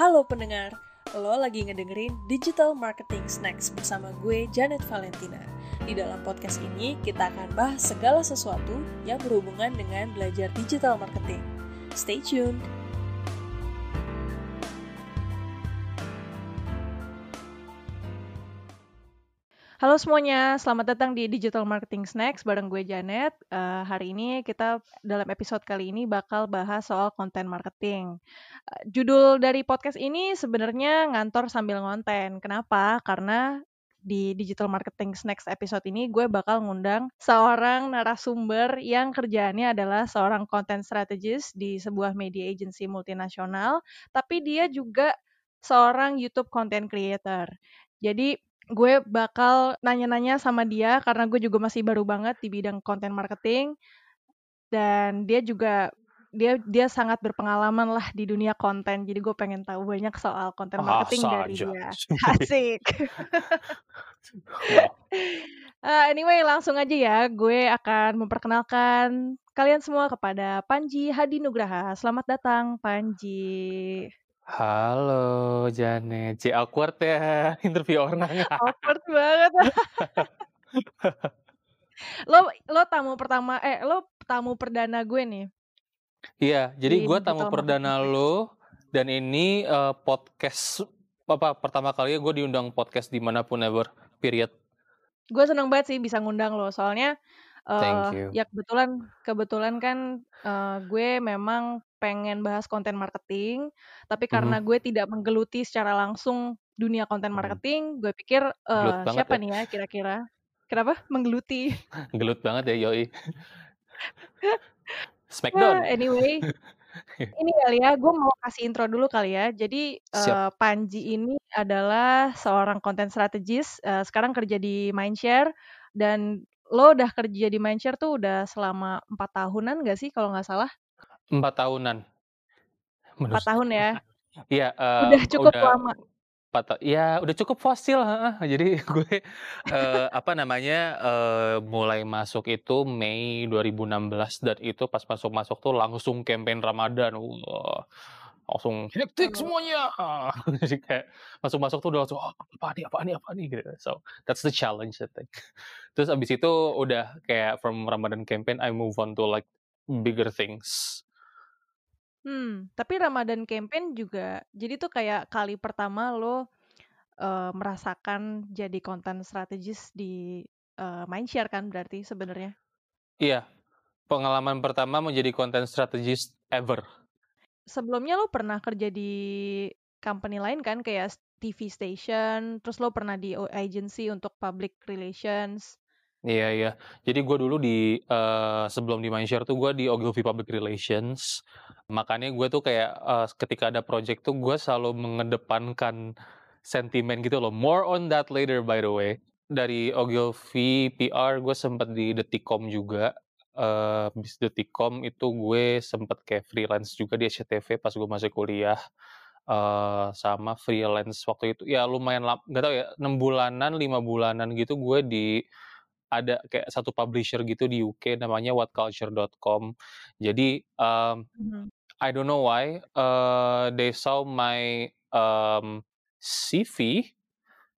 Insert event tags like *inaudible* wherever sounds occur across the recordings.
Halo pendengar, lo lagi ngedengerin Digital Marketing Snacks bersama gue Janet Valentina. Di dalam podcast ini kita akan bahas segala sesuatu yang berhubungan dengan belajar digital marketing. Stay tuned. Halo semuanya, selamat datang di Digital Marketing Snacks bareng gue Janet. Uh, hari ini kita dalam episode kali ini bakal bahas soal konten marketing. Uh, judul dari podcast ini sebenarnya ngantor sambil ngonten. Kenapa? Karena di Digital Marketing Snacks episode ini gue bakal ngundang seorang narasumber yang kerjaannya adalah seorang content strategist di sebuah media agency multinasional, tapi dia juga seorang YouTube content creator. Jadi gue bakal nanya-nanya sama dia karena gue juga masih baru banget di bidang konten marketing. Dan dia juga dia dia sangat berpengalaman lah di dunia konten. Jadi gue pengen tahu banyak soal konten marketing ah, dari dia. *laughs* Asik. Uh, *laughs* anyway langsung aja ya. Gue akan memperkenalkan kalian semua kepada Panji Hadi Nugraha. Selamat datang Panji Halo Janet, C awkward ya *laughs* interview orang. Awkward banget. *laughs* lo lo tamu pertama eh lo tamu perdana gue nih. Iya, jadi gue tamu perdana lo dan ini uh, podcast apa pertama kali gue diundang podcast di mana pun ever period. Gue seneng banget sih bisa ngundang lo soalnya uh, ya kebetulan kebetulan kan uh, gue memang pengen bahas konten marketing, tapi karena mm -hmm. gue tidak menggeluti secara langsung dunia konten mhm. marketing, gue pikir uh, siapa ya. nih ya kira-kira? Kenapa? Menggeluti. *laughs* Gelut banget ya Yoi. *laughs* Smackdown. Well, anyway, *laughs* ini kali ya, gue mau kasih intro dulu kali ya. Jadi uh, Panji ini adalah seorang konten strategis, uh, sekarang kerja di Mindshare dan lo udah kerja di Mindshare tuh udah selama empat tahunan gak sih kalau nggak salah? Empat tahunan. Empat tahun ya? *laughs* Iya, uh, Udah cukup udah lama. 4 ya udah cukup fosil, heeh. Jadi *laughs* gue, uh, apa namanya, uh, mulai masuk itu Mei 2016 dan itu pas masuk-masuk tuh langsung campaign Ramadan, wah, langsung hektik semuanya. *laughs* Jadi kayak masuk-masuk tuh udah langsung, "Oh, apa nih apa nih apa nih?" Gitu. So, that's the challenge I think. Terus abis itu udah kayak from Ramadan campaign I move on to like bigger things. Hmm, tapi Ramadan campaign juga jadi tuh kayak kali pertama lo, uh, merasakan jadi konten strategis di, uh, Mindshare kan berarti sebenarnya? Iya, pengalaman pertama menjadi konten strategis ever. Sebelumnya lo pernah kerja di company lain kan kayak TV station, terus lo pernah di agency untuk public relations. Iya iya. Jadi gue dulu di uh, sebelum di Mindshare tuh gue di Ogilvy Public Relations. Makanya gue tuh kayak uh, ketika ada project tuh gue selalu mengedepankan sentimen gitu loh. More on that later by the way. Dari Ogilvy PR gue sempet di Detikcom juga. Bis Detikcom itu gue sempet kayak freelance juga di SCTV pas gue masih kuliah. Uh, sama freelance waktu itu ya lumayan lama, gak tau ya, 6 bulanan, 5 bulanan gitu gue di ada kayak satu publisher gitu di UK namanya whatculture.com. Jadi um, mm-hmm. I don't know why uh, they saw my um, CV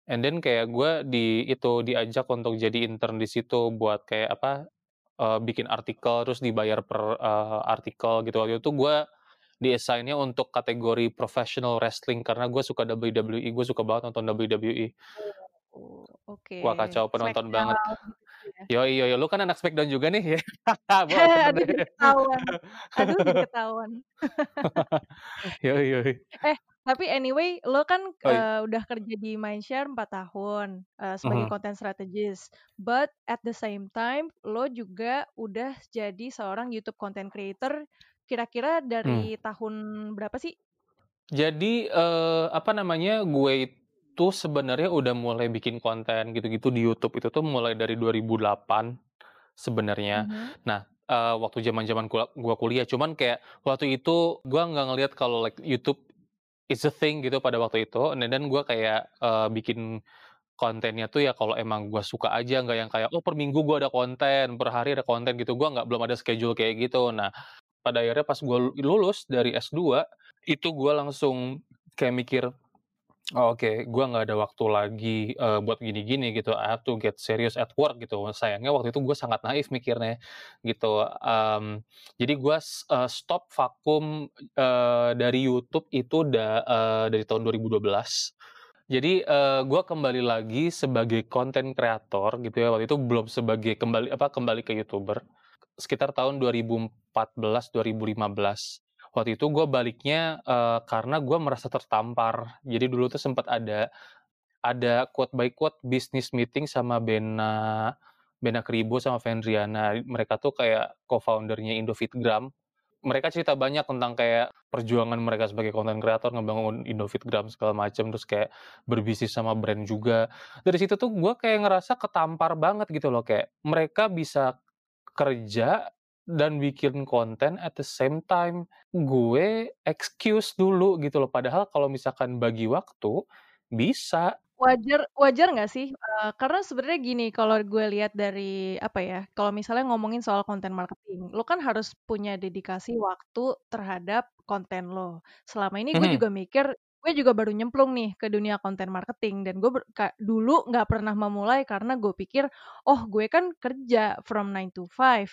and then kayak gue di itu diajak untuk jadi intern di situ buat kayak apa uh, bikin artikel terus dibayar per uh, artikel gitu waktu itu gue di assignnya untuk kategori professional wrestling karena gue suka WWE gue suka banget nonton WWE Oh, oke. Wah kacau penonton banget. Yo yo yo, lu kan anak Smackdown juga nih ya. *laughs* Aduh ketahuan. Aduh *laughs* ketahuan. yo yo. Eh tapi anyway, lo kan oh, uh, udah kerja di Mindshare 4 tahun uh, sebagai uh-huh. content strategist. But at the same time, lo juga udah jadi seorang YouTube content creator. Kira-kira dari hmm. tahun berapa sih? Jadi uh, apa namanya? Gue itu sebenarnya udah mulai bikin konten gitu-gitu di YouTube itu tuh mulai dari 2008 sebenarnya. Mm-hmm. Nah, uh, waktu zaman-zaman gua, gua kuliah, cuman kayak waktu itu gua nggak ngelihat kalau like YouTube is a thing gitu pada waktu itu. Dan dan gua kayak uh, bikin kontennya tuh ya kalau emang gua suka aja nggak yang kayak oh per minggu gua ada konten per hari ada konten gitu gua nggak belum ada schedule kayak gitu nah pada akhirnya pas gua lulus dari S2 itu gua langsung kayak mikir, "Oh oke, gua nggak ada waktu lagi, eee, buat gini-gini," gitu, "I have to get serious at work," gitu. Sayangnya waktu itu gue sangat naif mikirnya, gitu. Mmm, jadi gua s eee, stop vakum, eee, dari YouTube itu da eee, dari tahun 2012. Jadi, eee, gua kembali lagi sebagai konten kreator gitu ya, waktu itu belum sebagai kembali apa, kembali ke YouTuber, sekitar tahun 2014, 2015. Waktu itu gue baliknya, eee, karena gue merasa tertampar. Jadi dulu tuh sempet ada ada quote by quote business meeting sama Bena Bena Kribo sama Fendriana. Mereka tuh kayak co-founder-nya Indofitgram. Mereka cerita banyak tentang kayak perjuangan mereka sebagai konten kreator, ngebangun Indofitgram segala macem, terus kayak berbisnis sama brand juga. Dari situ tuh gue kayak ngerasa ketampar banget gitu loh, kayak mereka bisa kerja dan bikin konten at the same time, gue excuse dulu gitu loh. Padahal kalau misalkan bagi waktu, bisa. Wajar wajar nggak sih? Eee, karena sebenarnya gini, kalau gue lihat dari apa ya, kalau misalnya ngomongin soal konten marketing, lo kan harus punya dedikasi waktu terhadap konten lo. Selama ini gue Mhm. juga mikir, gue juga baru nyemplung nih ke dunia konten marketing dan gue ka dulu nggak pernah memulai karena gue pikir, "Oh gue kan kerja from 9 to 5,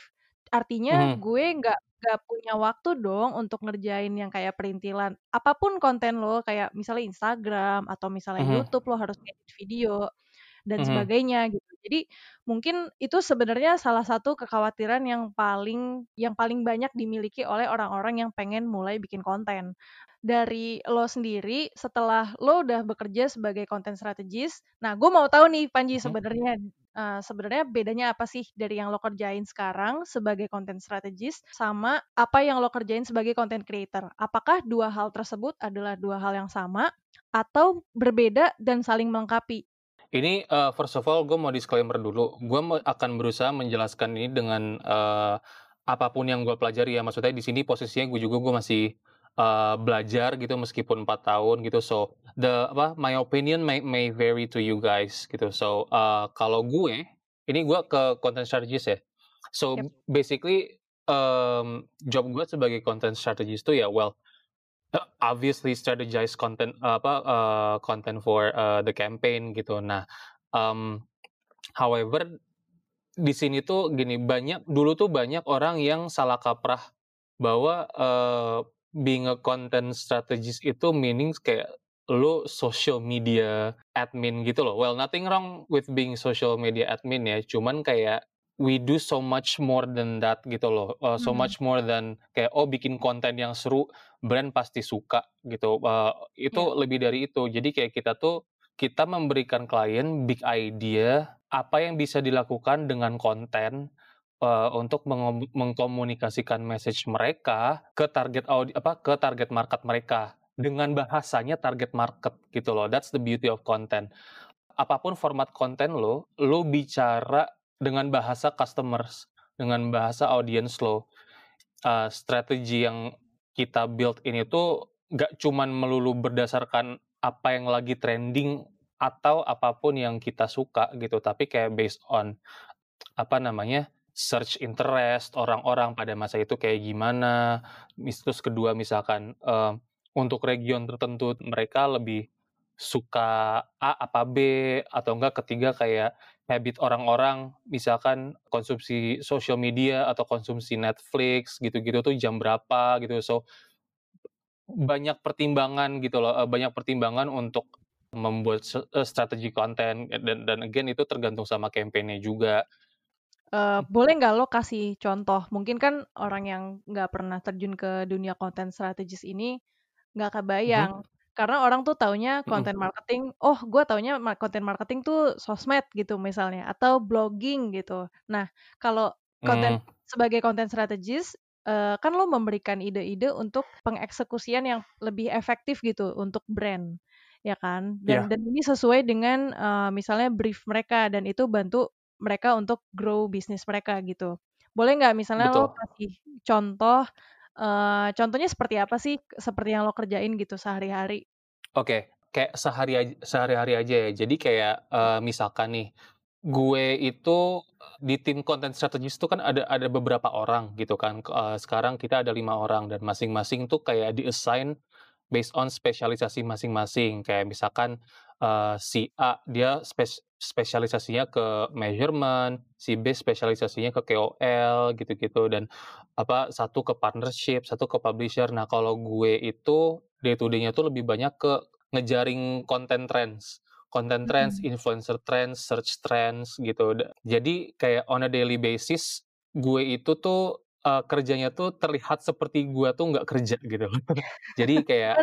artinya Mhm. gue nggak nggak punya waktu dong untuk ngerjain yang kayak perintilan." Apa pun konten lo, kayak misalnya Instagram atau misalnya Mhm. YouTube, lo harus ngedit video dan Mhm. sebagainya gitu. Jadi mungkin itu sebenarnya salah satu kekhawatiran yang paling yang paling banyak dimiliki oleh orang-orang yang pengen mulai bikin konten. Dari lo sendiri, setelah lo udah bekerja sebagai content strategist, nah gue mau tahu nih Panji Mhm. sebenarnya, eee, sebenarnya bedanya apa sih dari yang lo kerjain sekarang sebagai content strategist, sama apa yang lo kerjain sebagai content creator? Apakah 2 hal tersebut adalah 2 hal yang sama atau berbeda dan saling melengkapi? Ini, eee, first of all gue mau disclaimer dulu, gue akan berusaha menjelaskan ini dengan, eee, apa pun yang gue pelajari ya, maksudnya di sini posisinya gue juga gue masih, eee, belajar gitu meskipun 4 tahun gitu. So, the apa, my opinion may may vary to you guys gitu. So, eee, kalau gue, ini gue ke content strategist ya. So, Yap. basically, mmm, job gue sebagai content strategist tuh ya well, *clears throat* obviously strategize content, apa, eee, content for, eee, the campaign gitu. Nah, mmm, however, di sini tuh gini, banyak dulu tuh banyak orang yang salah kaprah bahwa, eee, being a content strategist itu meanings kayak lo social media admin gitu loh. Well, nothing wrong with being social media admin ya, cuman kayak we do so much more than that gitu loh, eee, so Mmm. much more than kayak, oh bikin konten yang seru, brand pasti suka gitu, eee, itu Iya. lebih dari itu. Jadi kayak kita tuh, kita memberikan klien big idea, apa yang bisa dilakukan dengan konten, eee, untuk mengkomunikasikan message mereka ke target audi apa, ke target market mereka, dengan bahasanya target market gitu loh, that's the beauty of content. Apa pun format konten lo, lo bicara dengan bahasa customers, dengan bahasa audience lo. Eee, strategi yang kita build ini tuh nggak cuman melulu berdasarkan apa yang lagi trending atau apa pun yang kita suka gitu, tapi kayak based on apa namanya, search interest orang-orang pada masa itu kayak gimana, terus kedua misalkan, eee, untuk region tertentu mereka lebih suka A apa B, atau enggak ketiga kayak habit orang-orang, misalkan konsumsi sosial media atau konsumsi Netflix gitu-gitu tuh jam berapa gitu. So, banyak pertimbangan gitu loh, banyak pertimbangan untuk membuat strategi konten dan dan again itu tergantung sama campaign-nya juga. Eee, boleh nggak lo kasih contoh? Mungkin kan orang yang nggak pernah terjun ke dunia content strategist ini, nggak Mhm. kebayang. Karena orang tuh taunya Mhm. content marketing, oh gue taunya ma content marketing tuh sosmed gitu misalnya, atau blogging gitu. Nah, kalau konten Mmm. sebagai content strategist, eee, kan lo memberikan ide-ide untuk pengeksekusian yang lebih efektif gitu untuk brand, ya kan? Dan Iya. dan ini sesuai dengan, eee, misalnya brief mereka dan itu bantu mereka untuk grow bisnis mereka gitu. Boleh nggak misalnya lo Betul. kasih contoh, eee, contohnya seperti apa sih, seperti yang lo kerjain gitu sehari-hari? Oke, kayak sehari sehari-hari aja ya. Jadi kayak, eee, misalkan nih, gue itu di tim content strategist tuh kan ada ada beberapa orang gitu kan, eee, sekarang kita ada 5 orang dan masing-masing tuh kayak di-assign based on spesialisasi masing-masing. Kayak misalkan, eee, si A dia spes spesialisasinya ke measurement, si B spesialisasinya ke KOL gitu-gitu dan apa, satu ke partnership, satu ke publisher. Nah, kalau gue itu day to day-nya tuh lebih banyak ke ngejaring content trends. Content trends, Mhm. influencer trends, search trends gitu. Jadi kayak on a daily basis, gue itu tuh, eee, kerjanya tuh terlihat seperti gue tuh nggak kerja *laughs* gitu. Jadi kayak?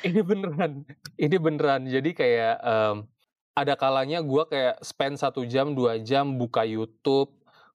Ini beneran ini beneran. Jadi kayak, mmm, ada kalanya gue kayak spend 1 jam, 2 jam buka YouTube,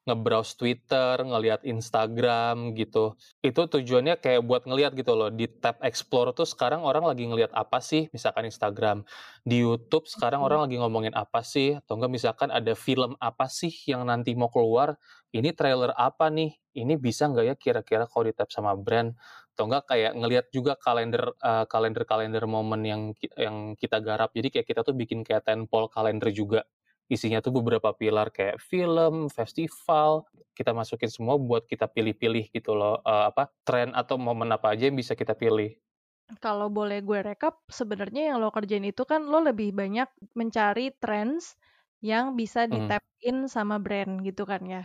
nge-browse Twitter, ngelihat Instagram gitu. Itu tujuannya kayak buat ngelihat gitu loh, di tab explore tuh sekarang orang lagi ngelihat apa sih, misalkan Instagram. Di YouTube sekarang Oke. orang lagi ngomongin apa sih, atau enggak misalkan ada film apa sih yang nanti mau keluar, ini trailer apa nih, ini bisa nggak ya kira-kira kalau di-tag sama brand, atau enggak kayak ngelihat juga kalender, eee, kalender-kalender momen yang yang kita garap. Jadi kayak kita tuh bikin kayak tentpole kalender juga. Isinya tuh beberapa pilar kayak film, festival, kita masukin semua buat kita pilih-pilih gitu loh, eee, apa, tren atau momen apa aja yang bisa kita pilih. Kalau boleh gue rekap, sebenarnya yang lo kerjain itu kan lo lebih banyak mencari trends yang bisa Mhm. di-tap in sama brand gitu kan ya.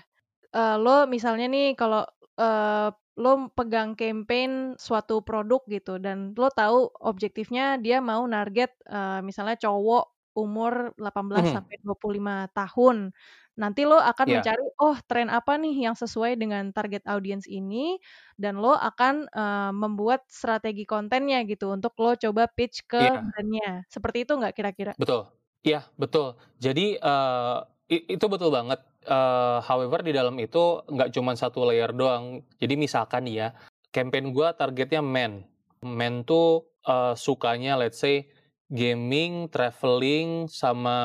Eee, lo misalnya nih kalau, eee, lo pegang campaign suatu produk gitu dan lo tahu objektifnya dia mau narget, eee, misalnya cowok umur 18 Mhm. sampai 25 tahun. Nanti lo akan Iya. mencari, oh tren apa nih yang sesuai dengan target audiens ini, dan lo akan, eee, membuat strategi kontennya gitu untuk lo coba pitch ke Iya. brand-nya. Seperti itu nggak kira-kira? Betul. Iya, betul. Jadi, eee, i itu betul banget, eee, however di dalam itu nggak cuman 1 layer doang. Jadi misalkan nih ya, campaign gua targetnya men. Men tuh, eee, sukanya let's say gaming, travelling, sama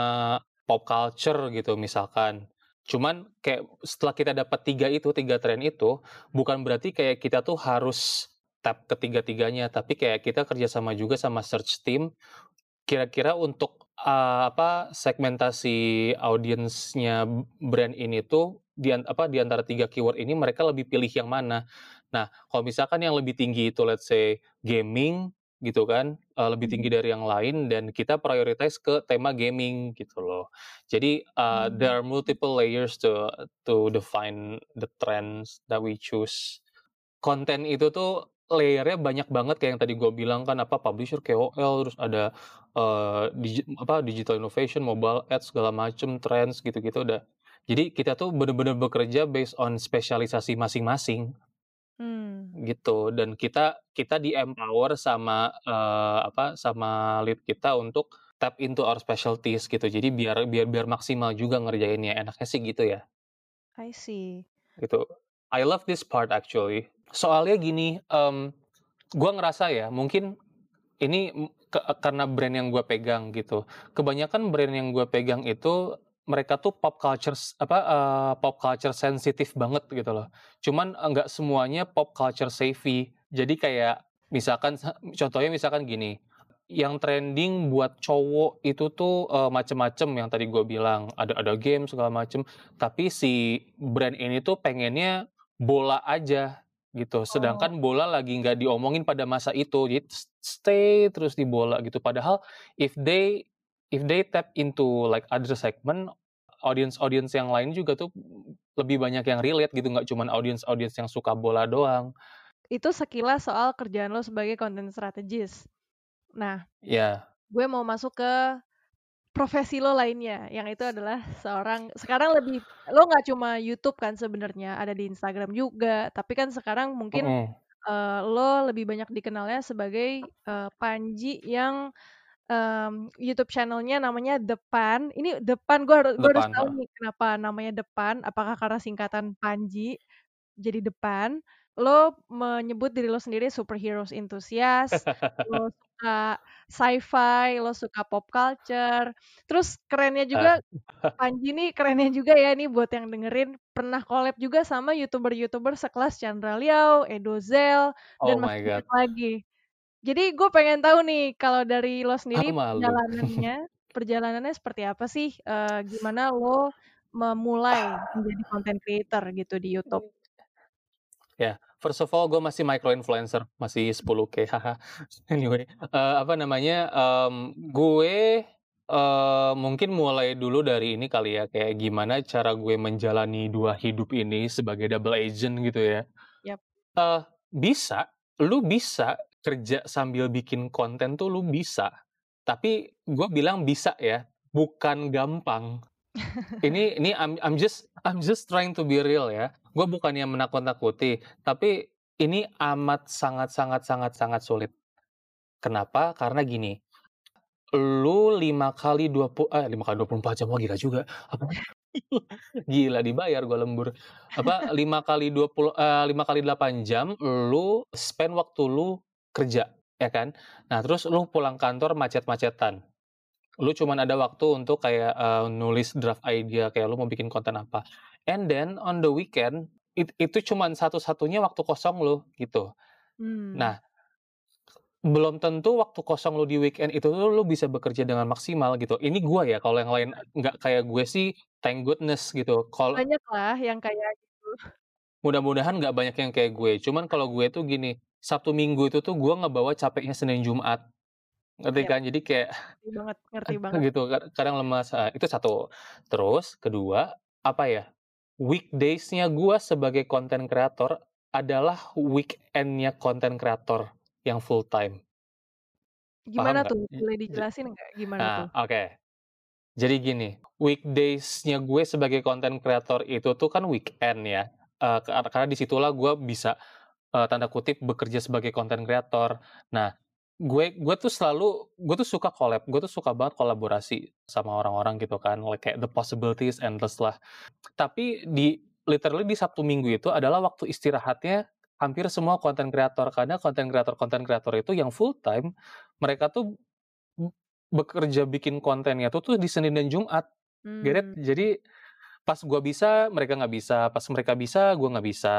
pop culture gitu misalkan. Cuman kayak setelah kita dapat 3 itu, 3 tren itu, bukan berarti kayak kita tuh harus tap ke tiga-tiganya, tapi kayak kita kerjasama juga sama search team, kira-kira untuk, eee, apa, segmentasi audiensnya brand ini tuh di apa, di antara 3 keyword ini mereka lebih pilih yang mana. Nah, kalau misalkan yang lebih tinggi itu let's say gaming gitu kan, eee, lebih tinggi Mhm. dari yang lain dan kita prioritize ke tema gaming gitu loh. Jadi, eee, Mmm, there are multiple layers to to define the trends that we choose. Konten itu tuh layer-nya banyak banget kayak yang tadi gua bilang kan, apa, publisher, KOL, terus ada, eee, digi apa, digital innovation, mobile ads, segala macem, trends, gitu-gitu dah. Jadi kita tuh bener-bener bekerja based on spesialisasi masing-masing. Mmm. Gitu, dan kita kita di-empower sama, eee, apa, sama lead kita untuk tap into our specialties gitu. Jadi biar biar biar maksimal juga ngerjainnya, enaknya sih gitu ya. I see. Gitu. I love this part actually. Soalnya gini, mmm, gua ngerasa ya, mungkin ini, m ke karena brand yang gua pegang gitu. Kebanyakan brand yang gua pegang itu, mereka tuh pop cultures apa, eee, pop culture sensitif banget gitu loh. Cuman, eee, nggak semuanya pop culture savvy. Jadi kayak misalkan contohnya misalkan gini, yang trending buat cowok itu tuh, eee, macem-macem yang tadi gua bilang, ada ada game segala macem, tapi si brand ini tuh pengennya bola aja gitu, Oh. sedangkan bola lagi nggak diomongin pada masa itu. Jadi stay terus di bola gitu. Padahal if they if they tap into like other segment, audiens-audiens yang lain juga tuh lebih banyak yang relate gitu, nggak cuman audiens-audiens yang suka bola doang. Itu sekilas soal kerjaan lo sebagai content strategist. Nah, Iya. gue mau masuk ke profesi lo lainnya, yang itu adalah seorang sekarang lebih lo nggak cuma YouTube kan sebenarnya, ada di Instagram juga, tapi kan sekarang mungkin, Mhm. eee, lo lebih banyak dikenalnya sebagai, eee, Panji yang, mmm, YouTube channel-nya namanya Depan. Ini Depan gue haru gue harus tahu nih kenapa namanya Depan, apakah karena singkatan Panji, jadi Depan. Lo menyebut diri lo sendiri superheroes enthusiast, lo *laughs* suka sci-fi, lo suka pop culture, terus kerennya Ah. juga, Panji nih kerennya juga ya, ini buat yang dengerin, pernah collab juga sama YouTuber-YouTuber sekelas Chandra Liau, Edozel, dan Oh masih my god. banyak lagi. Jadi gue pengen tahu nih, kalau dari lo sendiri malu. perjalanannya perjalanannya seperti apa sih? Eee, gimana lo memulai menjadi content creator gitu di YouTube? Ya. First of all, gue masih micro influencer, masih 10k, haha. *laughs* Anyway, uh, apa namanya? Um, gue uh, mungkin mulai dulu dari ini kali ya, kayak gimana cara gue menjalani dua hidup ini sebagai double agent gitu ya. Yap. Uh, bisa, lu bisa kerja sambil bikin konten tuh lu bisa. Tapi gue bilang bisa ya, bukan gampang. ini *laughs* ini I'm, I'm just I'm just trying to be real ya gue bukannya menakut-nakuti, tapi ini amat sangat sangat sangat sangat sulit. Kenapa? Karena gini, lu lima kali dua puluh eh lima kali dua puluh empat jam wah gila juga apa *laughs* gila dibayar gue lembur apa lima kali dua puluh eh, lima kali delapan jam lu spend waktu lu kerja ya kan nah terus lu pulang kantor macet-macetan lu cuman ada waktu untuk kayak uh, nulis draft idea kayak lu mau bikin konten apa And then on the weekend it, itu cuma satu-satunya waktu kosong lo gitu. Hmm. Nah, belum tentu waktu kosong lo di weekend itu lo, lo bisa bekerja dengan maksimal gitu. Ini gue ya, kalau yang lain nggak kayak gue sih, thank goodness gitu. Kalau banyak lah yang kayak gitu. Mudah-mudahan nggak banyak yang kayak gue. Cuman kalau gue tuh gini, Sabtu Minggu itu tuh gue ngebawa capeknya Senin Jumat. Ngerti ya. kan? Jadi kayak ngerti banget, *laughs* ngerti banget. Gitu, kadang lemas. Ah, itu satu. Terus kedua, apa ya? weekdays-nya gue sebagai content creator adalah weekend-nya content creator yang full time. Gimana tuh? Boleh dijelasin nggak gimana nah, tuh? Oke. Okay. Jadi gini, weekdays-nya gue sebagai content creator itu tuh kan weekend ya. Uh, karena di situlah gue bisa uh, tanda kutip bekerja sebagai content creator. Nah, gue gue tuh selalu gue tuh suka collab gue tuh suka banget kolaborasi sama orang-orang gitu kan like kayak the possibilities endless lah tapi di literally di Sabtu Minggu itu adalah waktu istirahatnya hampir semua konten kreator karena konten kreator konten kreator itu yang full time mereka tuh bekerja bikin kontennya tuh tuh di Senin dan Jumat hmm. Get jadi pas gue bisa mereka nggak bisa pas mereka bisa gue nggak bisa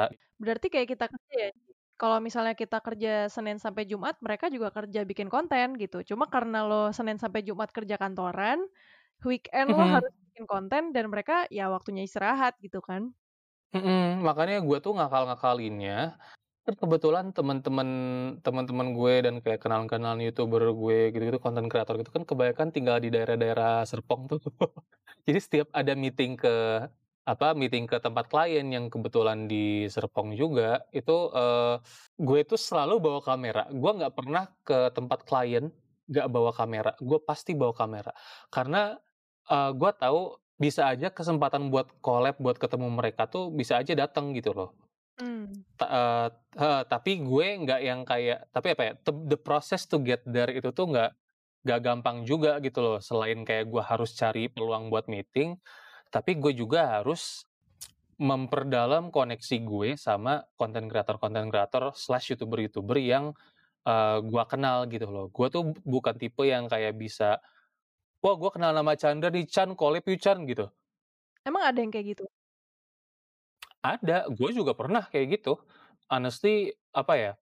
berarti kayak kita kerja ya kalau misalnya kita kerja Senin sampai Jumat, mereka juga kerja bikin konten gitu. Cuma karena lo Senin sampai Jumat kerja kantoran, weekend lo harus bikin konten dan mereka ya waktunya istirahat gitu kan. Mhm, makanya gue tuh ngakal-ngakalinnya, kebetulan teman-teman teman-teman gue dan kayak kenalan-kenalan YouTuber gue gitu-gitu, konten kreator gitu kan kebanyakan tinggal di daerah-daerah Serpong tuh. *laughs* Jadi setiap ada meeting ke apa, meeting ke tempat klien yang kebetulan di Serpong juga, itu, uh, gue tuh selalu bawa kamera. Gue nggak pernah ke tempat klien, nggak bawa kamera. Gue pasti bawa kamera. Karena, uh, gue tahu bisa aja kesempatan buat collab, buat ketemu mereka tuh bisa aja datang gitu loh. Hmm. Ta uh, uh, tapi gue nggak yang kayak tapi apa ya, the process to get there itu tuh nggak nggak gampang juga gitu loh. Selain kayak gue harus cari peluang buat meeting, tapi gue juga harus memperdalam koneksi gue sama konten kreator konten kreator slash youtuber youtuber yang uh, gue kenal gitu loh gue tuh bukan tipe yang kayak bisa wah gue kenal nama Chandra di Chan collab yuk Chan gitu emang ada yang kayak gitu ada gue juga pernah kayak gitu. Honestly apa ya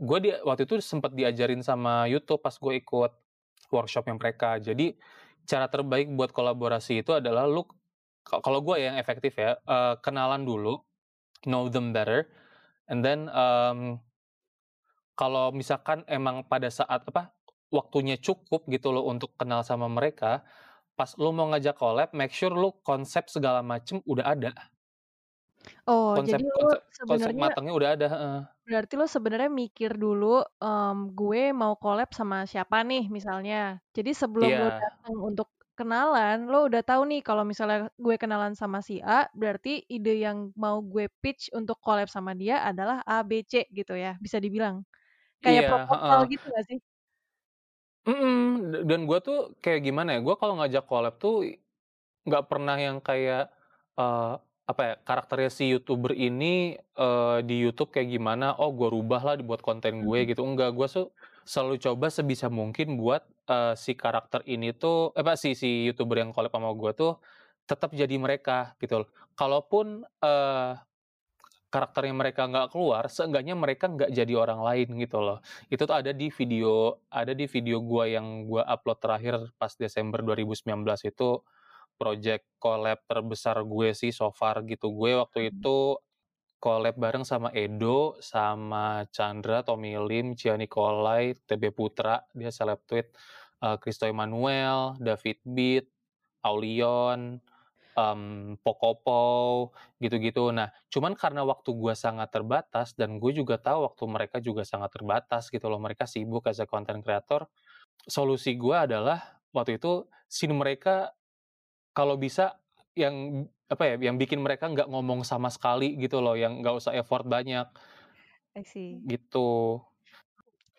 gue di waktu itu sempat diajarin sama YouTube pas gue ikut workshop yang mereka. Jadi cara terbaik buat kolaborasi itu adalah lu kalau gue yang efektif ya uh, kenalan dulu know them better and then um, kalau misalkan emang pada saat apa waktunya cukup gitu loh untuk kenal sama mereka pas lo mau ngajak collab make sure lo konsep segala macem udah ada Oh, konsep jadi lo konsep, konsep matangnya udah ada. Uh. Berarti lo sebenarnya mikir dulu, um, gue mau collab sama siapa nih misalnya. Jadi sebelum yeah. lo iya. datang untuk kenalan, lo udah tahu nih kalau misalnya gue kenalan sama si A, berarti ide yang mau gue pitch untuk collab sama dia adalah A, B, C gitu ya, bisa dibilang. Kayak yeah, proposal uh, gitu gak sih? Mm -mm. Dan gue tuh kayak gimana ya, gue kalau ngajak collab tuh nggak pernah yang kayak uh, apa ya karakternya si youtuber ini uh, di YouTube kayak gimana? Oh, gue rubah lah dibuat konten gue hmm. gitu. Enggak, gue tuh selalu coba sebisa mungkin buat uh, si karakter ini tuh, eh, apa si si youtuber yang collab sama gue tuh tetap jadi mereka gitu. Loh. Kalaupun uh, karakternya mereka nggak keluar, seenggaknya mereka nggak jadi orang lain gitu loh. Itu tuh ada di video, ada di video gue yang gue upload terakhir pas Desember 2019 itu project collab terbesar gue sih so far gitu. Gue waktu hmm. itu collab bareng sama Edo, sama Chandra, Tommy Lim, Cia Nikolai, TB Putra, dia seleb tweet, uh, Christo Emmanuel, David Beat, Aulion, um, Pokopo, gitu-gitu. Nah, cuman karena waktu gue sangat terbatas dan gue juga tahu waktu mereka juga sangat terbatas gitu loh. Mereka sibuk as a content creator. Solusi gue adalah waktu itu scene mereka kalau bisa yang apa ya, yang bikin mereka nggak ngomong sama sekali gitu loh, yang nggak usah effort banyak. I see. Gitu.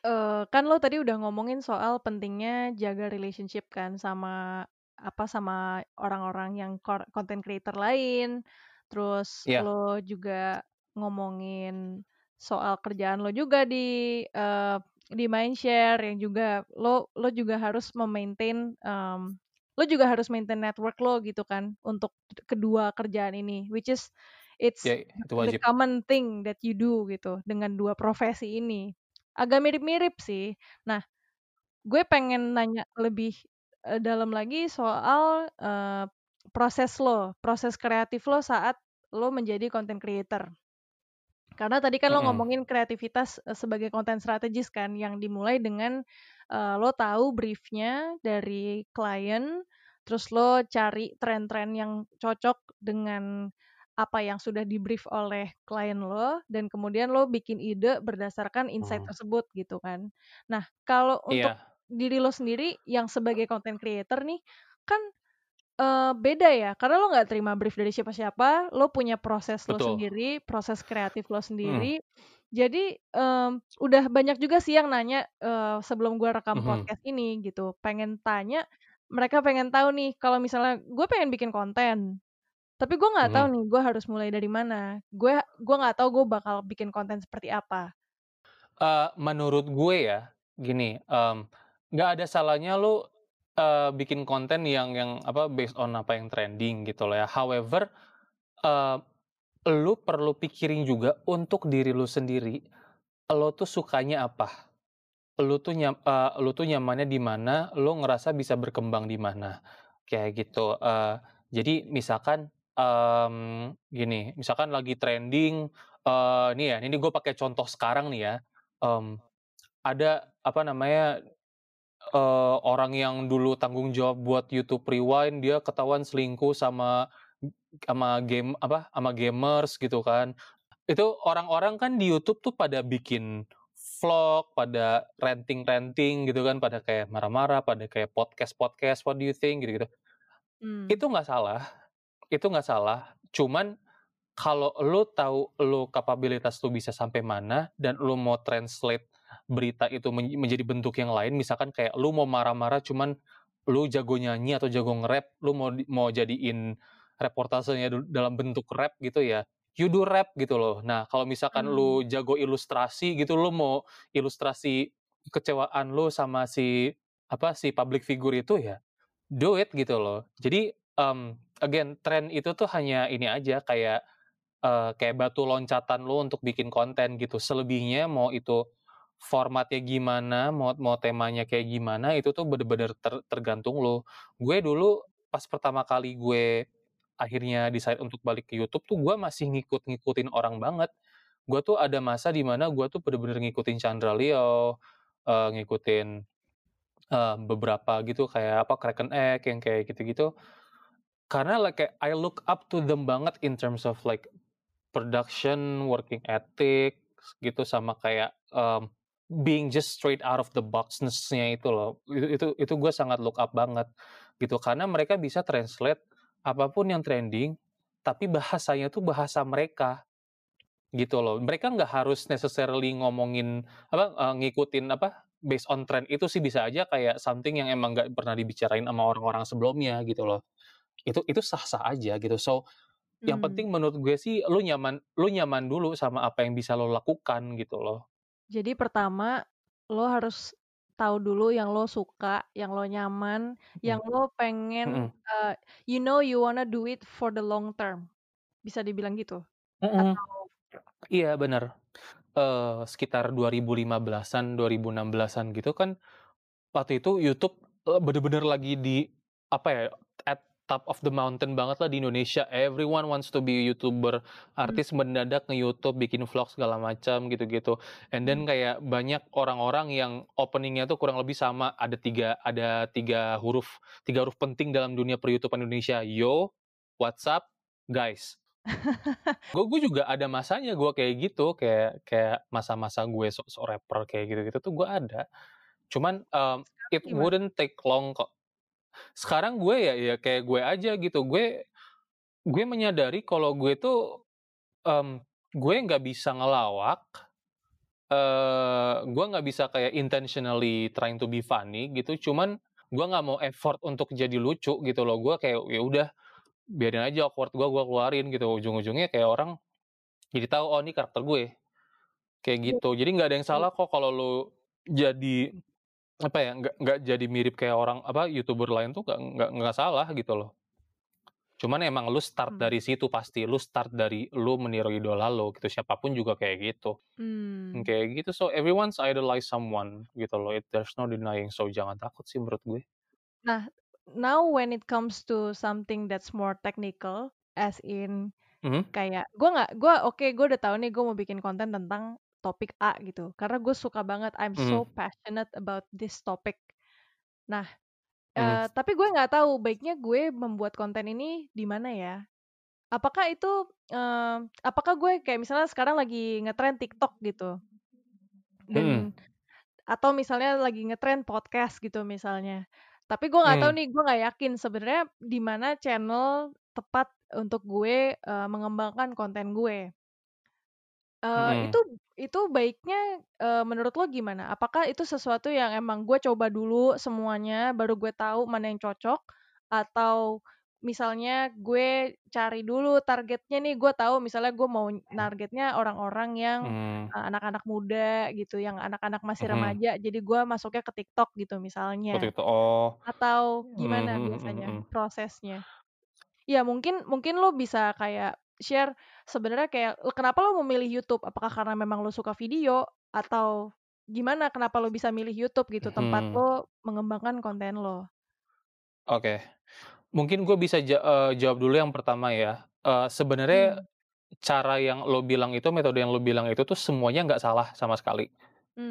Uh, kan lo tadi udah ngomongin soal pentingnya jaga relationship kan sama apa sama orang-orang yang content creator lain. Terus Iya. lo juga ngomongin soal kerjaan lo juga di uh, di Mindshare yang juga lo lo juga harus memaintain um, lo juga harus maintain network lo gitu kan untuk kedua kerjaan ini which is it's Ya, itu the wajib. common thing that you do gitu dengan dua profesi ini. Agak mirip-mirip sih. Nah, gue pengen nanya lebih uh, dalam lagi soal uh, proses lo, proses kreatif lo saat lo menjadi content creator. Karena tadi kan lo Mhm. ngomongin kreativitas uh, sebagai content strategis kan yang dimulai dengan uh, lo tahu briefnya dari klien, terus lo cari tren-tren yang cocok dengan apa yang sudah di-brief oleh klien lo dan kemudian lo bikin ide berdasarkan insight Hmm. tersebut gitu kan. Nah, kalau untuk Iya. diri lo sendiri yang sebagai content creator nih kan uh, beda ya karena lo nggak terima brief dari siapa-siapa, lo punya proses lo Betul. sendiri, proses kreatif lo sendiri. Jadi um, udah banyak juga sih yang nanya uh, sebelum gue rekam Mhm. podcast ini gitu, pengen tanya, mereka pengen tahu nih kalau misalnya gue pengen bikin konten, tapi gue nggak tahu Mhm. nih gue harus mulai dari mana. Gue gue nggak tahu gue bakal bikin konten seperti apa. Uh, menurut gue ya, gini, um, nggak ada salahnya lo uh, bikin konten yang yang apa based on apa yang trending gitu loh ya. However, uh, lu perlu pikirin juga untuk diri lu sendiri, lo tuh sukanya apa? Lu tuh nyam uh, lu tuh nyamannya di mana, lu ngerasa bisa berkembang di mana, kayak gitu. Uh, jadi misalkan, um, gini, misalkan lagi trending, uh, nih ya, ini gue pakai contoh sekarang nih ya, um, ada apa namanya, uh, orang yang dulu tanggung jawab buat YouTube Rewind, dia ketahuan selingkuh sama sama game apa, sama gamers gitu kan. Itu orang-orang kan di YouTube tuh pada bikin vlog, pada ranting-ranting gitu kan, pada kayak marah-marah, pada kayak podcast-podcast, "What do you think?" Gitu-gitu. Hmm. Itu nggak salah itu nggak salah, cuman kalau lu tahu lu kapabilitas lu bisa sampai mana dan lu mau translate berita itu men menjadi bentuk yang lain, misalkan kayak lu mau marah-marah cuman lu jago nyanyi atau jago nge-rap, lu mau mau jadiin reportasenya dalam bentuk rap gitu ya, you do rap gitu loh. Nah, kalau misalkan lu Hmm. jago ilustrasi gitu, lu mau ilustrasi kekecewaan lu sama si apa, si public figure itu ya, do it gitu loh. Jadi, um, again, tren itu tuh hanya ini aja kayak, uh, kayak batu loncatan lu untuk bikin konten gitu. Selebihnya mau itu formatnya gimana, mau mau temanya kayak gimana, itu tuh bener-bener ter tergantung lu. Gue dulu pas pertama kali gue akhirnya decide untuk balik ke YouTube tuh gue masih ngikut-ngikutin orang banget. Gue tuh ada masa di mana gue tuh bener-bener ngikutin Chandra Leo, uh, ngikutin, uh, beberapa gitu kayak apa, Kraken Egg yang kayak gitu-gitu. Karena like I look up to them banget in terms of like production, working ethics gitu, sama kayak, um, being just straight out of the box-ness-nya itu loh. Itu itu itu gue sangat look up banget gitu, karena mereka bisa translate apa pun yang trending, tapi bahasanya tuh bahasa mereka, gitu loh. Mereka nggak harus necessarily ngomongin apa, uh, ngikutin apa, based on trend itu sih bisa aja kayak something yang emang nggak pernah dibicarain sama orang-orang sebelumnya gitu loh. Itu itu sah-sah aja gitu. So, yang Hmm. penting menurut gue sih lu nyaman lu nyaman dulu sama apa yang bisa lo lakukan gitu loh. Jadi pertama, lo harus tahu dulu yang lo suka, yang lo nyaman, yang Mhm. lo pengen, Mhm. uh, you know you wanna do it for the long term. Bisa dibilang gitu? Mhm. Atau Iya bener. Uh, sekitar 2015-an, 2016-an gitu kan, waktu itu YouTube, eee, bener-bener lagi di apa ya, at top of the mountain banget lah di Indonesia. Everyone wants to be a YouTuber. Artis Hmm. mendadak nge-YouTube, bikin vlog segala macam gitu-gitu. And then Hmm. kayak banyak orang-orang yang opening-nya tuh kurang lebih sama. Ada tiga ada tiga huruf tiga huruf penting dalam dunia per-YouTubean Indonesia. Yo, what's up, guys. *laughs* Gue juga ada masanya gue kayak gitu, kayak kayak masa-masa gue sok-sok rapper kayak gitu-gitu tuh gue ada. Cuman, Sekarang it wouldn't take long kok. Sekarang gue ya ya kayak gue aja gitu. Gue gue menyadari kalau gue tuh, mmm, gue nggak bisa ngelawak, eee, gue nggak bisa kayak intentionally trying to be funny gitu, cuman gue nggak mau effort untuk jadi lucu gitu loh. Gue kayak, ya udah biarin aja awkward gue, gue keluarin gitu. Ujung-ujungnya kayak orang jadi tahu, oh ini karakter gue. Kayak Iya. gitu. Jadi nggak ada yang salah kok kalau lu jadi apa ya, nggak nggak jadi mirip kayak orang apa, YouTuber lain tuh nggak nggak nggak salah gitu loh. Cuman emang lu start Hmm. dari situ pasti, lu start dari lu meniru idola lu gitu, siapa pun juga kayak gitu. Mmm. Kayak gitu, so everyone's idolize someone gitu loh, it there's no denying, so jangan takut sih menurut gue. Nah, now when it comes to something that's more technical, as in Mhm. kayak gue nggak gue oke, gue udah tahu nih gue mau bikin konten tentang topik A gitu, karena gue suka banget, I'm so Mhm. passionate about this topic. Nah, Mhm. eee, tapi gue nggak tahu baiknya gue membuat konten ini di mana ya. Apakah itu, eee, apakah gue kayak misalnya sekarang lagi ngetren TikTok gitu. Dan Mhm. atau misalnya lagi ngetren podcast gitu misalnya. Tapi gue nggak tahu Mmm. nih, gue nggak yakin sebenarnya di mana channel tepat untuk gue, eee, mengembangkan konten gue. Eee, Mhm. itu itu baiknya, eee, menurut lo gimana? Apakah itu sesuatu yang emang gue coba dulu semuanya, baru gue tahu mana yang cocok, atau misalnya gue cari dulu targetnya nih, gue tahu misalnya gue mau nargetnya orang-orang yang, eee, anak-anak muda gitu, yang anak-anak masih Mhm. remaja, jadi gue masuknya ke TikTok gitu Oh misalnya. TikTok, oh. Atau Mmm, gimana mhm biasanya prosesnya? Ya mungkin mungkin lo bisa kayak share sebenarnya kayak kenapa lo memilih YouTube? Apakah karena memang lo suka video? Atau gimana kenapa lo bisa milih YouTube gitu, tempat Mhm. lo mengembangkan konten lo? Oke. Mungkin gue bisa eee, jawab dulu yang pertama ya. Eee, sebenarnya Mmm. cara yang lo bilang itu, metode yang lo bilang itu tuh semuanya nggak salah sama sekali.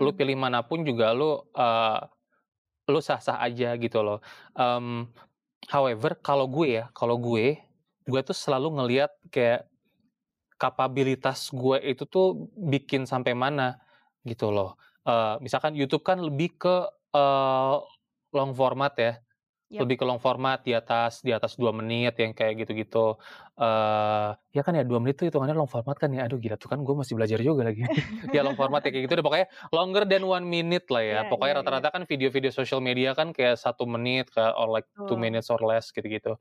Lu Mmm. pilih mana pun juga lu, eee, lu sah-sah aja gitu loh. Mmm, however kalau gue ya, kalau gue, gue tuh selalu ngelihat kayak kapabilitas gue itu tuh bikin sampai mana gitu loh. Eee, misalkan YouTube kan lebih ke, eee, long format ya, Yap. lebih ke long format di atas di atas 2 menit yang kayak gitu-gitu. Eee, ya kan ya 2 menit tuh hitungannya long format kan ya? Aduh gila tuh kan gue masih belajar juga lagi. *laughs* Ya long format ya kayak gitu deh pokoknya longer than 1 minute lah ya. Iya iya Pokoknya iya. rata-rata kan video-video social media kan kayak 1 menit kayak or like 2 Betul. minutes or less gitu-gitu.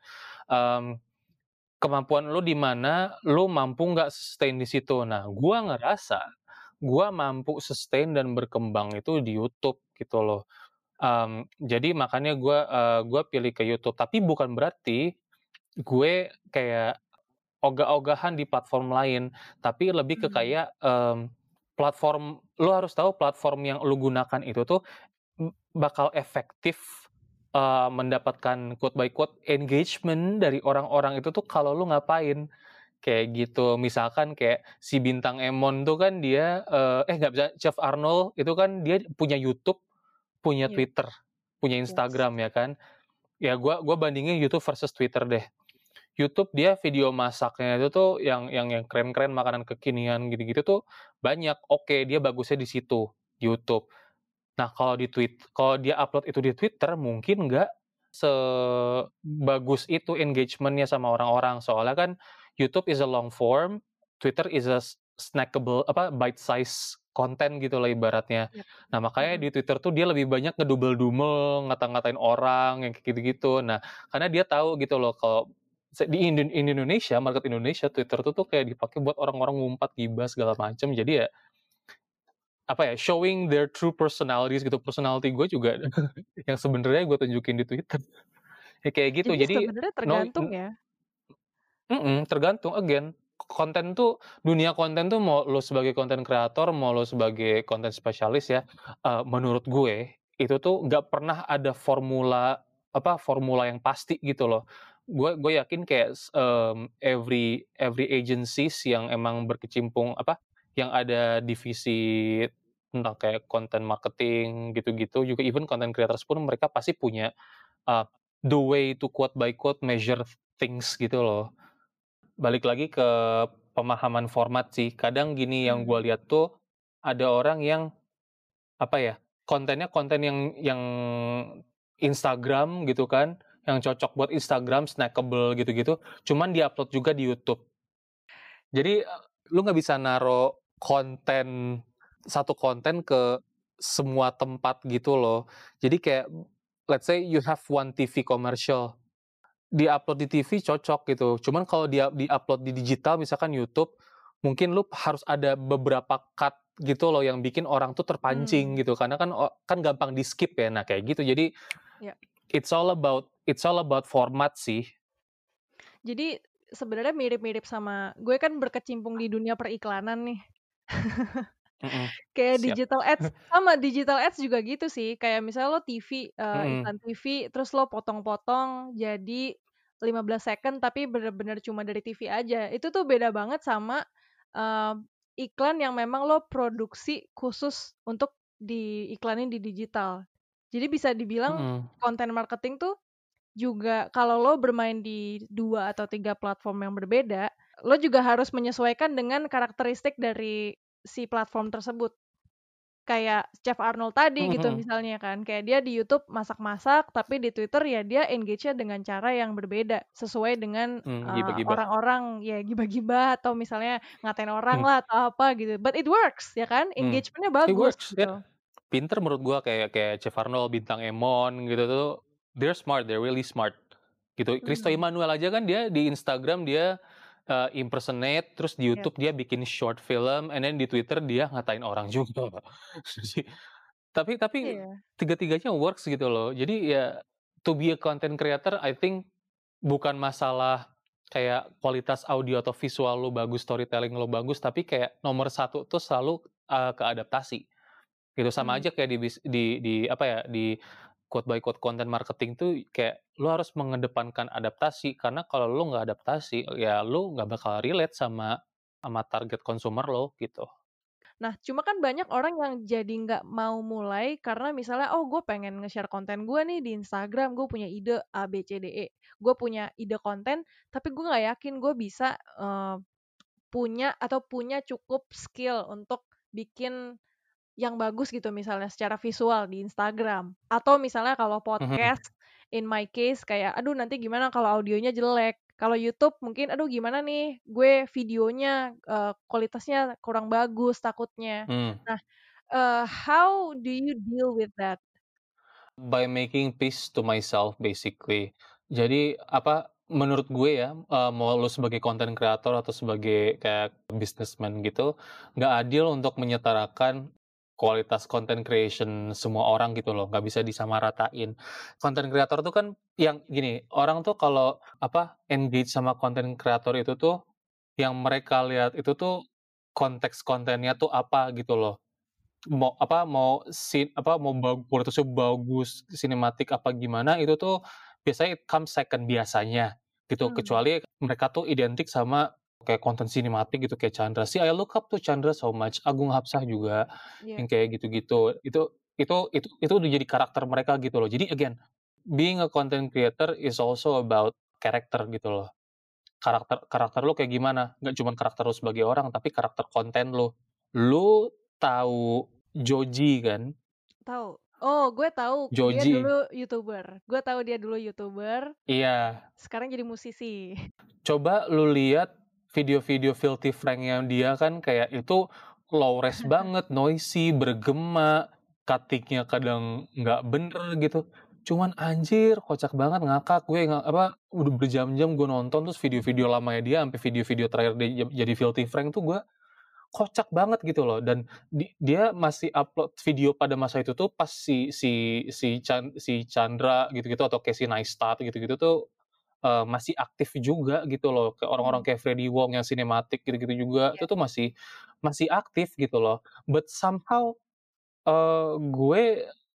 Mmm, kemampuan lu di mana, lu mampu nggak sustain di situ. Nah, gua ngerasa, gua mampu sustain dan berkembang itu di YouTube gitu loh. Mmm, jadi makanya gua, eee, gua pilih ke YouTube. Tapi bukan berarti gue kayak ogah-ogahan di platform lain, tapi lebih ke Mmm. kayak, mmm, platform lu harus tahu platform yang lu gunakan itu tuh, bakal efektif, eee, mendapatkan quote by quote engagement dari orang-orang itu tuh kalau lu ngapain, kayak gitu. Misalkan kayak si Bintang Emon tuh kan dia, eee, eh nggak bisa, Chef Arnold itu kan dia punya YouTube, punya Iya. Twitter, punya Yes. Instagram ya kan. Ya gua gua bandingin YouTube versus Twitter deh. YouTube dia video masaknya itu tuh yang yang yang keren-keren, makanan kekinian gitu-gitu tuh banyak, oke dia bagusnya di situ, YouTube. Nah kalau di tweet kalau dia upload itu di Twitter mungkin nggak sebagus itu engagement-nya sama orang-orang. Soalnya kan YouTube is a long form, Twitter is a snackable apa, bite size content gitu lah ibaratnya. Yap. Nah makanya di Twitter tuh dia lebih banyak ngedumel-dumel, ngata-ngatain orang, yang kayak gitu-gitu. Nah, karena dia tahu gitu loh kalau di Indo in Indonesia, market Indonesia, Twitter tuh tuh kayak dipakai buat orang-orang ngumpat, gibah, segala macem. Jadi ya apa ya, showing their true personalities gitu. Personality gue juga *laughs* yang sebenarnya gue tunjukin di Twitter. Ya kayak gitu. Jadi Jadi sebenarnya no tergantung n ya? Mhm, tergantung, again, konten tuh dunia konten tuh mau lu sebagai konten kreator, mau lu sebagai konten spesialis ya, eee, menurut gue itu tuh nggak pernah ada formula apa, formula yang pasti gitu loh. Gue gue yakin kayak mmm, every every agencies yang emang berkecimpung apa, yang ada divisi tentang kayak content marketing gitu-gitu, juga even content creators pun mereka pasti punya, eee, the way to quote by quote measure things gitu loh. Balik lagi ke pemahaman format sih, kadang gini yang gue lihat tuh, ada orang yang, apa ya, kontennya konten yang yang Instagram gitu kan, yang cocok buat Instagram, snackable gitu-gitu, cuman di-upload juga di YouTube. Jadi, eee, lu nggak bisa naruh konten, satu konten ke semua tempat gitu loh. Jadi kayak, let's say you have one TV commercial, di-upload di TV cocok gitu, cuman kalau dia di-upload di digital misalkan YouTube, mungkin lu harus ada beberapa cut gitu loh yang bikin orang tuh terpancing Mmm. gitu, karena kan o kan gampang di-skip ya, nah kayak gitu. Jadi, Ya. it's all about it's all about format sih. Jadi, sebenarnya mirip-mirip sama gue kan berkecimpung di dunia periklanan nih. Mhm, Kayak siap. digital ads, *laughs* sama digital ads juga gitu sih, kayak misalnya lo TV, eee, Mhm. iklan TV, terus lo potong-potong jadi 15 second, tapi bener-bener cuma dari TV aja. Itu tuh beda banget sama, eee, iklan yang memang lo produksi khusus untuk diiklanin di digital. Jadi bisa dibilang Mhm. konten marketing tuh, juga kalau lo bermain di 2 atau 3 platform yang berbeda, lo juga harus menyesuaikan dengan karakteristik dari si platform tersebut. Kayak Chef Arnold tadi Mhm gitu mhm. misalnya kan, kayak dia di YouTube masak-masak, tapi di Twitter ya dia engage-nya dengan cara yang berbeda, sesuai dengan, eee, gibah-gibah. orang-orang ya gibah-gibah atau misalnya ngatain orang Hmm. lah atau apa gitu, but it works ya kan, Mmm, engagement-nya it bagus works, ya. gitu. Pinter menurut gua kayak kayak Chef Arnold, Bintang Emon gitu tuh, they're smart, they're really smart, gitu. Christo Mhm. Emmanuel aja kan dia di Instagram dia, eee, impersonate, terus di Iya. YouTube dia bikin short film, and then di Twitter dia ngatain orang *laughs* juga. Tapi tapi Iya. tiga-tiganya works gitu loh. Jadi ya, to be a content creator I think bukan masalah kayak kualitas audio atau visual lu bagus, storytelling lu bagus, tapi kayak nomor 1 tuh selalu, eee, ke adaptasi. Gitu, sama Mmm. aja kayak di di di apa ya, di quote by quote content marketing tuh kayak lu harus mengedepankan adaptasi, karena kalau lu nggak adaptasi, ya lu nggak bakal relate sama sama target consumer lo, gitu. Nah, cuma kan banyak orang yang jadi nggak mau mulai karena misalnya, "Oh, gue pengen nge-share konten gue nih di Instagram, gue punya ide A, B, C, D, E. Gue punya ide konten, tapi gue nggak yakin gue bisa, eee, punya atau punya cukup skill untuk bikin yang bagus gitu misalnya secara visual di Instagram." Atau misalnya kalau podcast, in my case kayak, "Aduh nanti gimana kalau audionya jelek?" Kalau YouTube mungkin, "Aduh gimana nih gue videonya, eee, kualitasnya kurang bagus takutnya." Mmm. Nah, eee, how do you deal with that? By making peace to myself basically. Jadi, apa, menurut gue ya, eee, mau lu sebagai content creator atau sebagai kayak businessman gitu, nggak adil untuk menyetarakan kualitas content creation semua orang gitu loh, nggak bisa disamaratain. Content creator tuh kan yang gini, orang tuh kalau, apa, engage sama content creator itu tuh, yang mereka lihat itu tuh konteks kontennya tuh apa gitu loh. Mau, apa, mau si apa, mau bag kualitasnya bagus, sinematik apa gimana, itu tuh biasanya it comes second biasanya, gitu. Mmm. Kecuali mereka tuh identik sama kayak konten sinematik gitu, kayak Chandra. See, I look up to Chandra so much, Agung Hapsah juga, Iya. yang kayak gitu-gitu. Itu itu itu itu udah jadi karakter mereka gitu loh. Jadi again, being a content creator is also about character gitu loh. Karakter karakter lu kayak gimana, nggak cuman karakter lu sebagai orang, tapi karakter konten lu. Lu tahu Joji kan? Tahu. Oh, gue tahu, dia Joji. dulu YouTuber. Gue tahu dia dulu YouTuber, Iya. sekarang jadi musisi. Coba lu lihat video-video Filthy Frank-nya dia kan kayak itu low res banget, noisy, bergema, cutting-nya kadang nggak bener gitu. Cuman anjir kocak banget, ngakak gue nga apa, udah berjam-jam gue nonton, terus video-video lamanya dia sampai video-video terakhir dia ja jadi Filthy Frank tuh gue kocak banget gitu loh. Dan di dia masih upload video pada masa itu tuh pas si si si Chan si Chandra gitu-gitu atau Casey Neistat gitu-gitu tuh, eee, masih aktif juga gitu loh. Kayak orang-orang Mmm. kayak Freddy Wong yang sinematik gitu-gitu juga, Iya. itu tuh masih masih aktif gitu loh. But somehow, eee, gue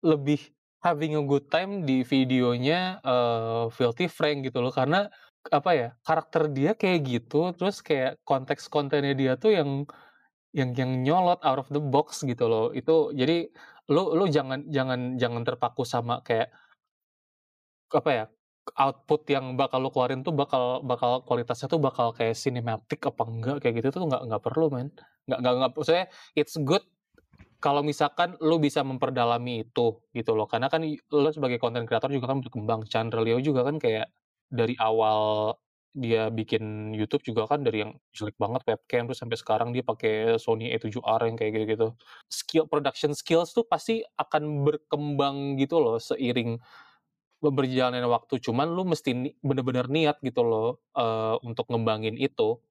lebih having a good time di videonya, eee, Filthy Frank gitu loh. Karena, apa ya, karakter dia kayak gitu, terus kayak konteks kontennya dia tuh yang yang yang nyolot out of the box gitu loh. Itu jadi lu lu jangan jangan jangan terpaku sama kayak apa ya, output yang bakal lu keluarin tuh bakal bakal kualitasnya tuh bakal kayak cinematic apa enggak, kayak gitu tuh nggak nggak perlu men. Nggak nggak nggak maksudnya it's good kalau misalkan lu bisa memperdalami itu, gitu loh. Karena kan lu sebagai content creator juga kan berkembang. Chandra Leo juga kan kayak dari awal dia bikin YouTube juga kan dari yang jelek banget webcam, terus sampai sekarang dia pakai Sony A7R yang kayak gitu-gitu. Skill production skills tuh pasti akan berkembang gitu loh seiring berjalannya waktu. Cuman lu mesti ni bener-bener niat gitu loh, eee, untuk ngembangin itu.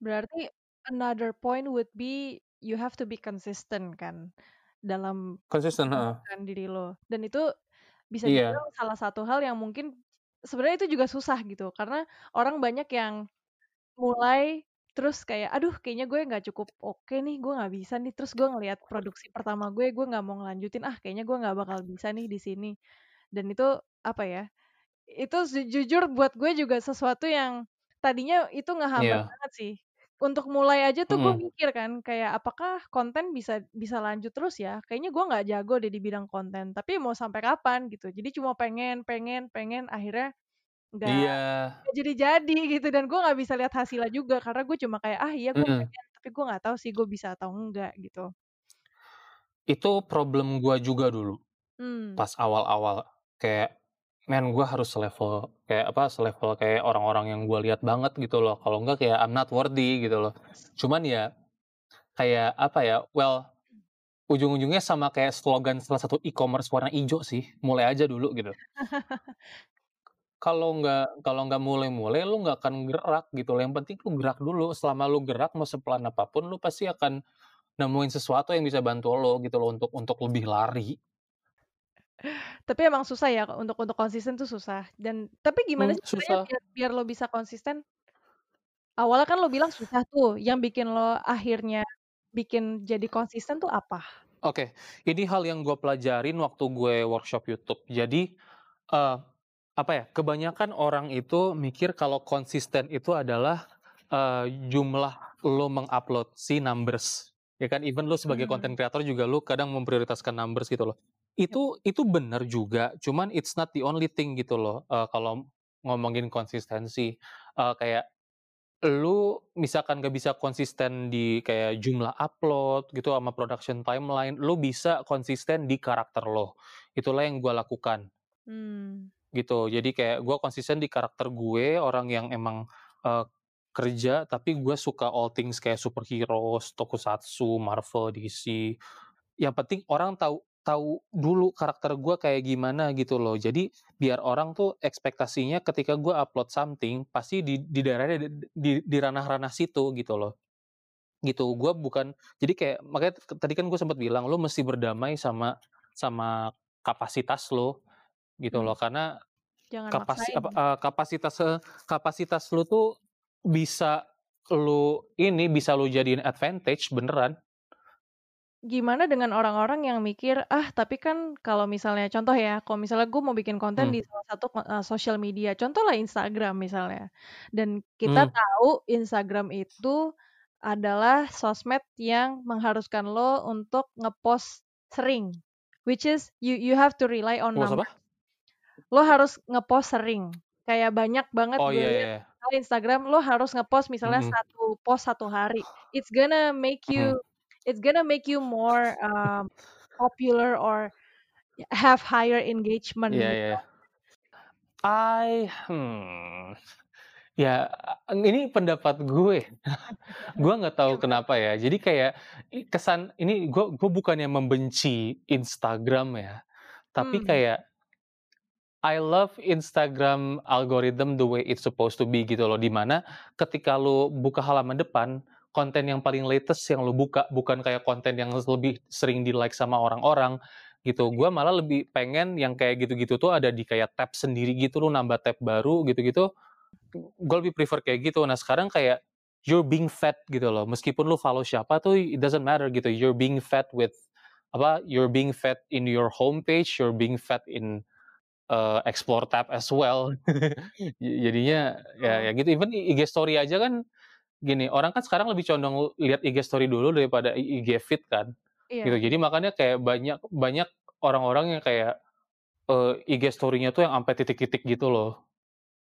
Berarti another point would be you have to be consistent kan, dalam Konsisten, heeh. mengembangkan diri lo. Dan itu bisa Iya. dibilang salah satu hal yang mungkin sebenarnya itu juga susah gitu, karena orang banyak yang mulai terus kayak, "Aduh kayaknya gue nggak cukup oke nih, gue nggak bisa nih." Terus gue ngelihat produksi pertama gue, gue nggak mau ngelanjutin, "Ah kayaknya gue nggak bakal bisa nih di sini." Dan itu, apa ya, itu ju jujur buat gue juga sesuatu yang tadinya itu ngehambat Iya. banget sih. Untuk mulai aja tuh gue Mhm. mikir kan, kayak, "Apakah konten bisa bisa lanjut terus ya? Kayaknya gue nggak jago deh di bidang konten." Tapi mau sampai kapan gitu. Jadi cuma pengen pengen pengen, akhirnya nggak Iya. nggak jadi-jadi gitu, dan gue nggak bisa lihat hasilnya juga, karena gue cuma kayak, "Ah iya gue Mhm. pengen, tapi gue nggak tahu sih gue bisa atau enggak." Gitu. Itu problem gua juga dulu, Mmm. pas awal-awal. Kayak, "Man gua harus selevel kayak apa, selevel kayak orang-orang yang gua lihat banget gitu loh, kalau enggak kayak I'm not worthy." Gitu loh. Cuman ya, kayak apa ya, well, ujung-ujungnya sama kayak slogan salah satu e-commerce warna ijo sih, "Mulai aja dulu." Gitu. Kalau nggak kalau nggak mulai-mulai, lu nggak akan gerak gitu loh, yang penting lu gerak dulu. Selama lu gerak mau sepelan apa pun, lu pasti akan nemuin sesuatu yang bisa bantu lu gitu loh, untuk untuk lebih lari. Tapi emang susah ya, untuk untuk konsisten tuh susah. Dan tapi gimana sih caranya susah. biar biar lo bisa konsisten? Awalnya kan lo bilang *sighs* susah tuh, yang bikin lo akhirnya bikin jadi konsisten tuh apa? Oke, ini hal yang gua pelajarin waktu gue workshop YouTube. Jadi, eee, apa ya, kebanyakan orang itu mikir kalau konsisten itu adalah, eee, jumlah lo meng-upload si numbers, ya kan. Even lu sebagai Mmm. content creator juga lu kadang memprioritaskan numbers gitu loh. Yap. Itu itu bener juga, cuman it's not the only thing gitu loh, eee, kalau ngomongin konsistensi. Eee, kayak lu misalkan nggak bisa konsisten di kayak jumlah upload gitu sama production timeline, lu bisa konsisten di karakter lo. Itulah yang gua lakukan. Mmm. Gitu. Jadi kayak gua konsisten di karakter gue, orang yang emang, eee, kerja, tapi gua suka all things kayak superheroes, tokusatsu, Marvel, DC. Yang penting orang tahu tahu dulu karakter gua kayak gimana gitu loh. Jadi biar orang tuh ekspektasinya ketika gua upload something, pasti di di daerahnya di di ranah-ranah situ gitu loh. Gitu, gua bukan jadi kayak makanya tadi kan gua sempet bilang, lu mesti berdamai sama sama kapasitas lo, gitu Mmm. loh. Karena Jangan kapasi apa, eee, kapasitas, eee, kapasitas lu tuh bisa lu ini, bisa lu jadiin advantage beneran. Gimana dengan orang-orang yang mikir, "Ah tapi kan kalau misalnya" contoh ya, kalau misalnya gue mau bikin konten Mmm. di salah satu eee, sosial media, contohlah Instagram misalnya. Dan kita Mmm. tahu Instagram itu adalah sosmed yang mengharuskan lo untuk nge-post sering, which is you you have to rely on numbers. apa? Lo harus nge-post sering, kayak banyak banget Oh, gue iya. misalnya Instagram lo harus nge-post misalnya Mhm. 1 post 1 hari. It's gonna make you it's gonna make you more, mmm, popular or have higher engagement Iya iya gitu. iya. I hmm, ya, ini pendapat gue. *laughs* Gua nggak tahu Gimana? kenapa ya, jadi kayak kesan ini gua gua bukannya membenci Instagram ya, tapi Mmm. kayak I love Instagram algorithm the way it's supposed to be gitu loh, di mana ketika lu buka halaman depan, konten yang paling latest yang lu buka, bukan kayak konten yang lebih sering di-like sama orang-orang, gitu. Gua malah lebih pengen yang kayak gitu-gitu tuh ada di kayak tab sendiri gitu, lu nambah tab baru gitu-gitu, gua lebih prefer kayak gitu. Nah sekarang kayak you're being fed gitu loh, meskipun lu follow siapa tuh it doesn't matter gitu, you're being fed with apa you're being fed in your homepage, you're being fed in uh, explore tab as well. *laughs* Jadinya ya ya Oh. gitu. Even IG story aja kan gini, orang kan sekarang lebih condong lihat IG story dulu daripada IG feed kan. Iya Gitu. Jadi makanya kayak banyak banyak orang-orang yang kayak uh, IG story-nya tuh yang sampai titik-titik gitu loh.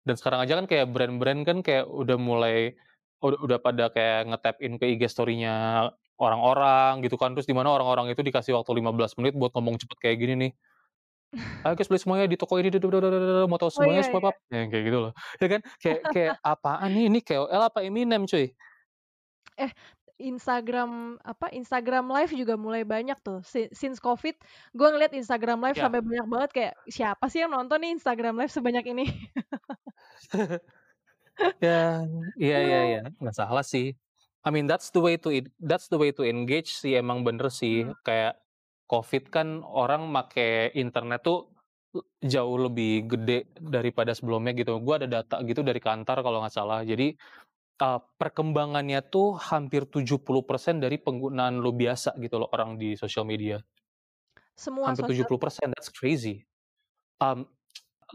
Dan sekarang aja kan kayak brand-brand kan kayak udah mulai udah udah pada kayak nge-tap in ke IG story-nya orang-orang gitu kan. Terus di mana orang-orang itu dikasih waktu 15 menit buat ngomong cepet kayak gini nih. "Ayo guys beli semuanya di toko ini mau tahu Oh semuanya iya iya. up." Yang kayak gitu loh. Ya kan? Kayak *laughs* kayak apaan nih? Ini KOL apa Eminem cuy? Eh, Instagram apa, Instagram Live juga mulai banyak tuh. Si since Covid, gue ngeliat Instagram Live Ya. sampai banyak banget kayak, siapa sih yang nonton nih Instagram Live sebanyak ini? *laughs* Ya, iya iya iya, Aduh. nggak salah sih. I mean that's the way to it that's the way to engage sih, emang bener sih. Mmm. Kayak Covid kan orang make internet tuh jauh lebih gede daripada sebelumnya gitu. Gua ada data gitu dari Kantar kalau nggak salah. Jadi, eee, perkembangannya tuh hampir 70% dari penggunaan lu biasa gitu loh orang di sosial media. Semua Hampir tujuh sosial puluh persen, that's crazy. Mmm,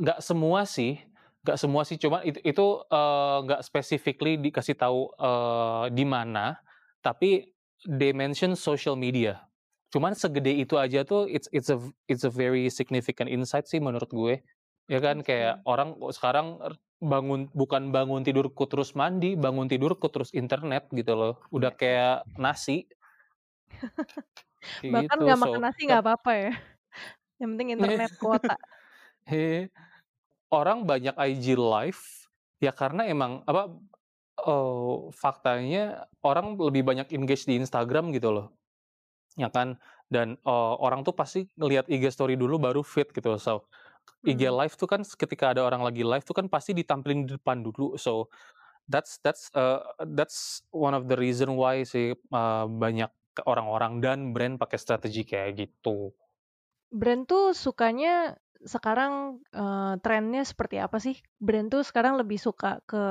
nggak semua sih nggak semua sih, cuma it itu, eee, nggak specifically dikasih tahu, eee, di mana, tapi they mention social media. Cuman segede itu aja tuh it's it's a it's a very significant insight sih menurut gue. Ya kan, kayak orang sekarang er bangun bukan bangun tidurku terus mandi, bangun tidurku terus internet gitu loh. Udah Iya kayak nasi. *laughs* Kayak Bahkan gitu, nggak makan so nasi nggak apa-apa ya? *laughs* Yang penting *laughs* internet kuota. He orang banyak IG live, ya karena emang apa, eee, faktanya orang lebih banyak engage di Instagram gitu loh. Ya kan? Dan, eee, orang tuh pasti ngelihat IG story dulu baru feed gitu. So, IG Mmm. live tuh kan ketika ada orang lagi live tuh kan pasti ditampilin di depan dulu. So, that's that's, eee, that's one of the reason why sih, eee, banyak orang-orang dan brand pakai strategi kayak gitu. Brand tuh sukanya sekarang, eee, trennya seperti apa sih? Brand tuh sekarang lebih suka ke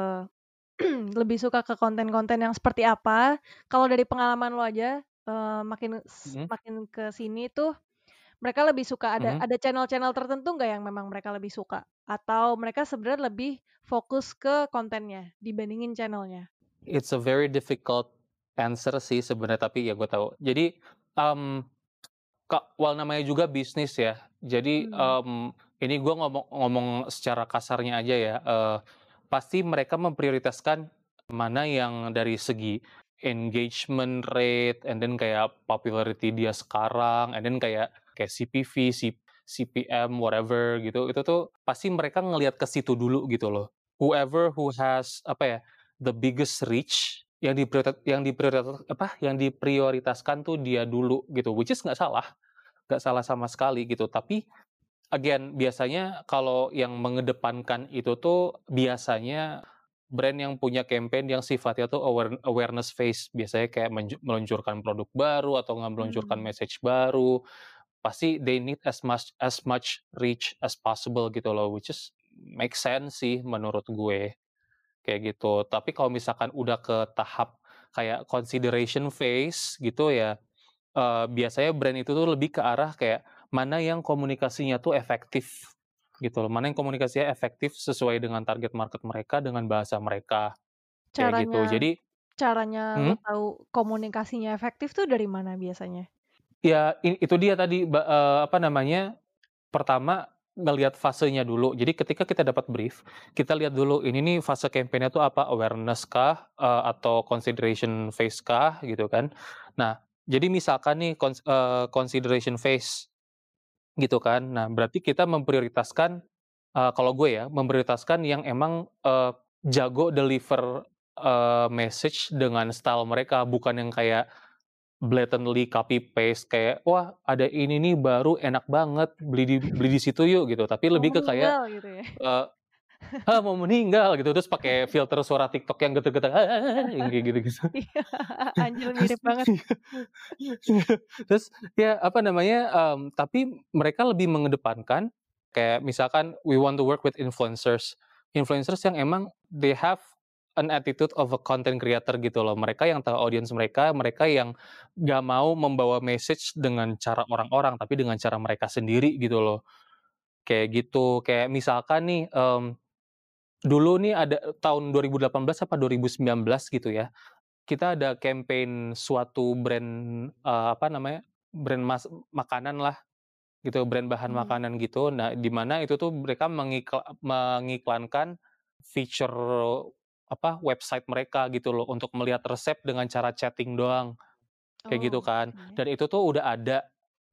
*clears throat* lebih suka ke konten-konten yang seperti apa? Kalau dari pengalaman lo aja, eee, makin s Mhm. makin ke sini tuh, mereka lebih suka ada Mhm. ada channel-channel tertentu nggak yang memang mereka lebih suka? Atau mereka sebenarnya lebih fokus ke kontennya dibandingin channel-nya? It's a very difficult answer sih sebenarnya, tapi ya gue tahu. Jadi, mmm, Kak, well namanya juga bisnis ya. Jadi, Mmm. mmm, ini gue ngomong ngomong secara kasarnya aja ya, eee, pasti mereka memprioritaskan mana yang dari segi engagement rate, and then kayak popularity dia sekarang, and then kayak kayak CPV, C CPM, whatever gitu, itu tuh pasti mereka ngelihat ke situ dulu gitu loh. Whoever who has apa ya, the biggest reach yang diprioritas yang diprioritas apa, yang diprioritaskan tuh dia dulu gitu, which is nggak salah, nggak salah sama sekali gitu. Tapi again, biasanya kalau yang mengedepankan itu tuh biasanya brand yang punya campaign yang sifatnya tuh aware awareness phase. Biasanya kayak meluncurkan produk baru atau nggak meluncurkan Mmm. message baru, pasti they need as much as much reach as possible gitu loh, which is make sense sih menurut gue, kayak gitu. Tapi kalau misalkan udah ke tahap kayak consideration phase gitu ya, eee, biasanya brand itu tuh lebih ke arah kayak mana yang komunikasinya tuh efektif gitu loh, mana yang komunikasinya efektif sesuai dengan target market mereka, dengan bahasa mereka, kayak gitu. Caranya Jadi caranya lo mhm? tahu komunikasinya efektif tuh dari mana biasanya? Ya, itu dia tadi, eee, apa namanya, pertama ngelihat fasenya dulu. Jadi ketika kita dapat brief, kita lihat dulu ini nih fase campaign-nya tuh apa, awareness kah, eee, atau consideration phase kah, gitu kan. Nah, jadi misalkan nih eee, consideration phase, gitu kan. Nah, berarti kita memprioritaskan, eee, kalau gue ya, memprioritaskan yang emang, eee, jago deliver, eee, message dengan style mereka, bukan yang kayak blatantly copy paste kayak, "Wah, ada ini nih baru enak banget, beli di beli di situ yuk," gitu. Tapi lebih ke kayak, meninggal gitu ya? eee, *laughs* "Ah, mau meninggal," gitu, terus pakai filter suara TikTok yang getar-getar, yang kayak gitu-gitu. *laughs* Iya, *laughs* anjir Terus mirip banget. terus ya, apa namanya, mmm, tapi mereka lebih mengedepankan kayak misalkan we want to work with influencers. Influencers yang emang they have an attitude of a content creator gitu loh. Mereka yang tahu audience mereka, mereka yang nggak mau membawa message dengan cara orang-orang, tapi dengan cara mereka sendiri gitu loh. Kayak gitu, kayak misalkan nih, mmm, dulu nih ada tahun 2018 apa 2019 gitu ya, kita ada campaign suatu brand, eee, apa namanya, brand mas makanan lah, gitu, brand bahan Mhm. makanan gitu. Nah, di mana itu tuh mereka mengikla mengiklankan feature apa, website mereka gitu loh, untuk melihat resep dengan cara chatting doang, kayak gitu Oh, kan. oke. Dan itu tuh udah ada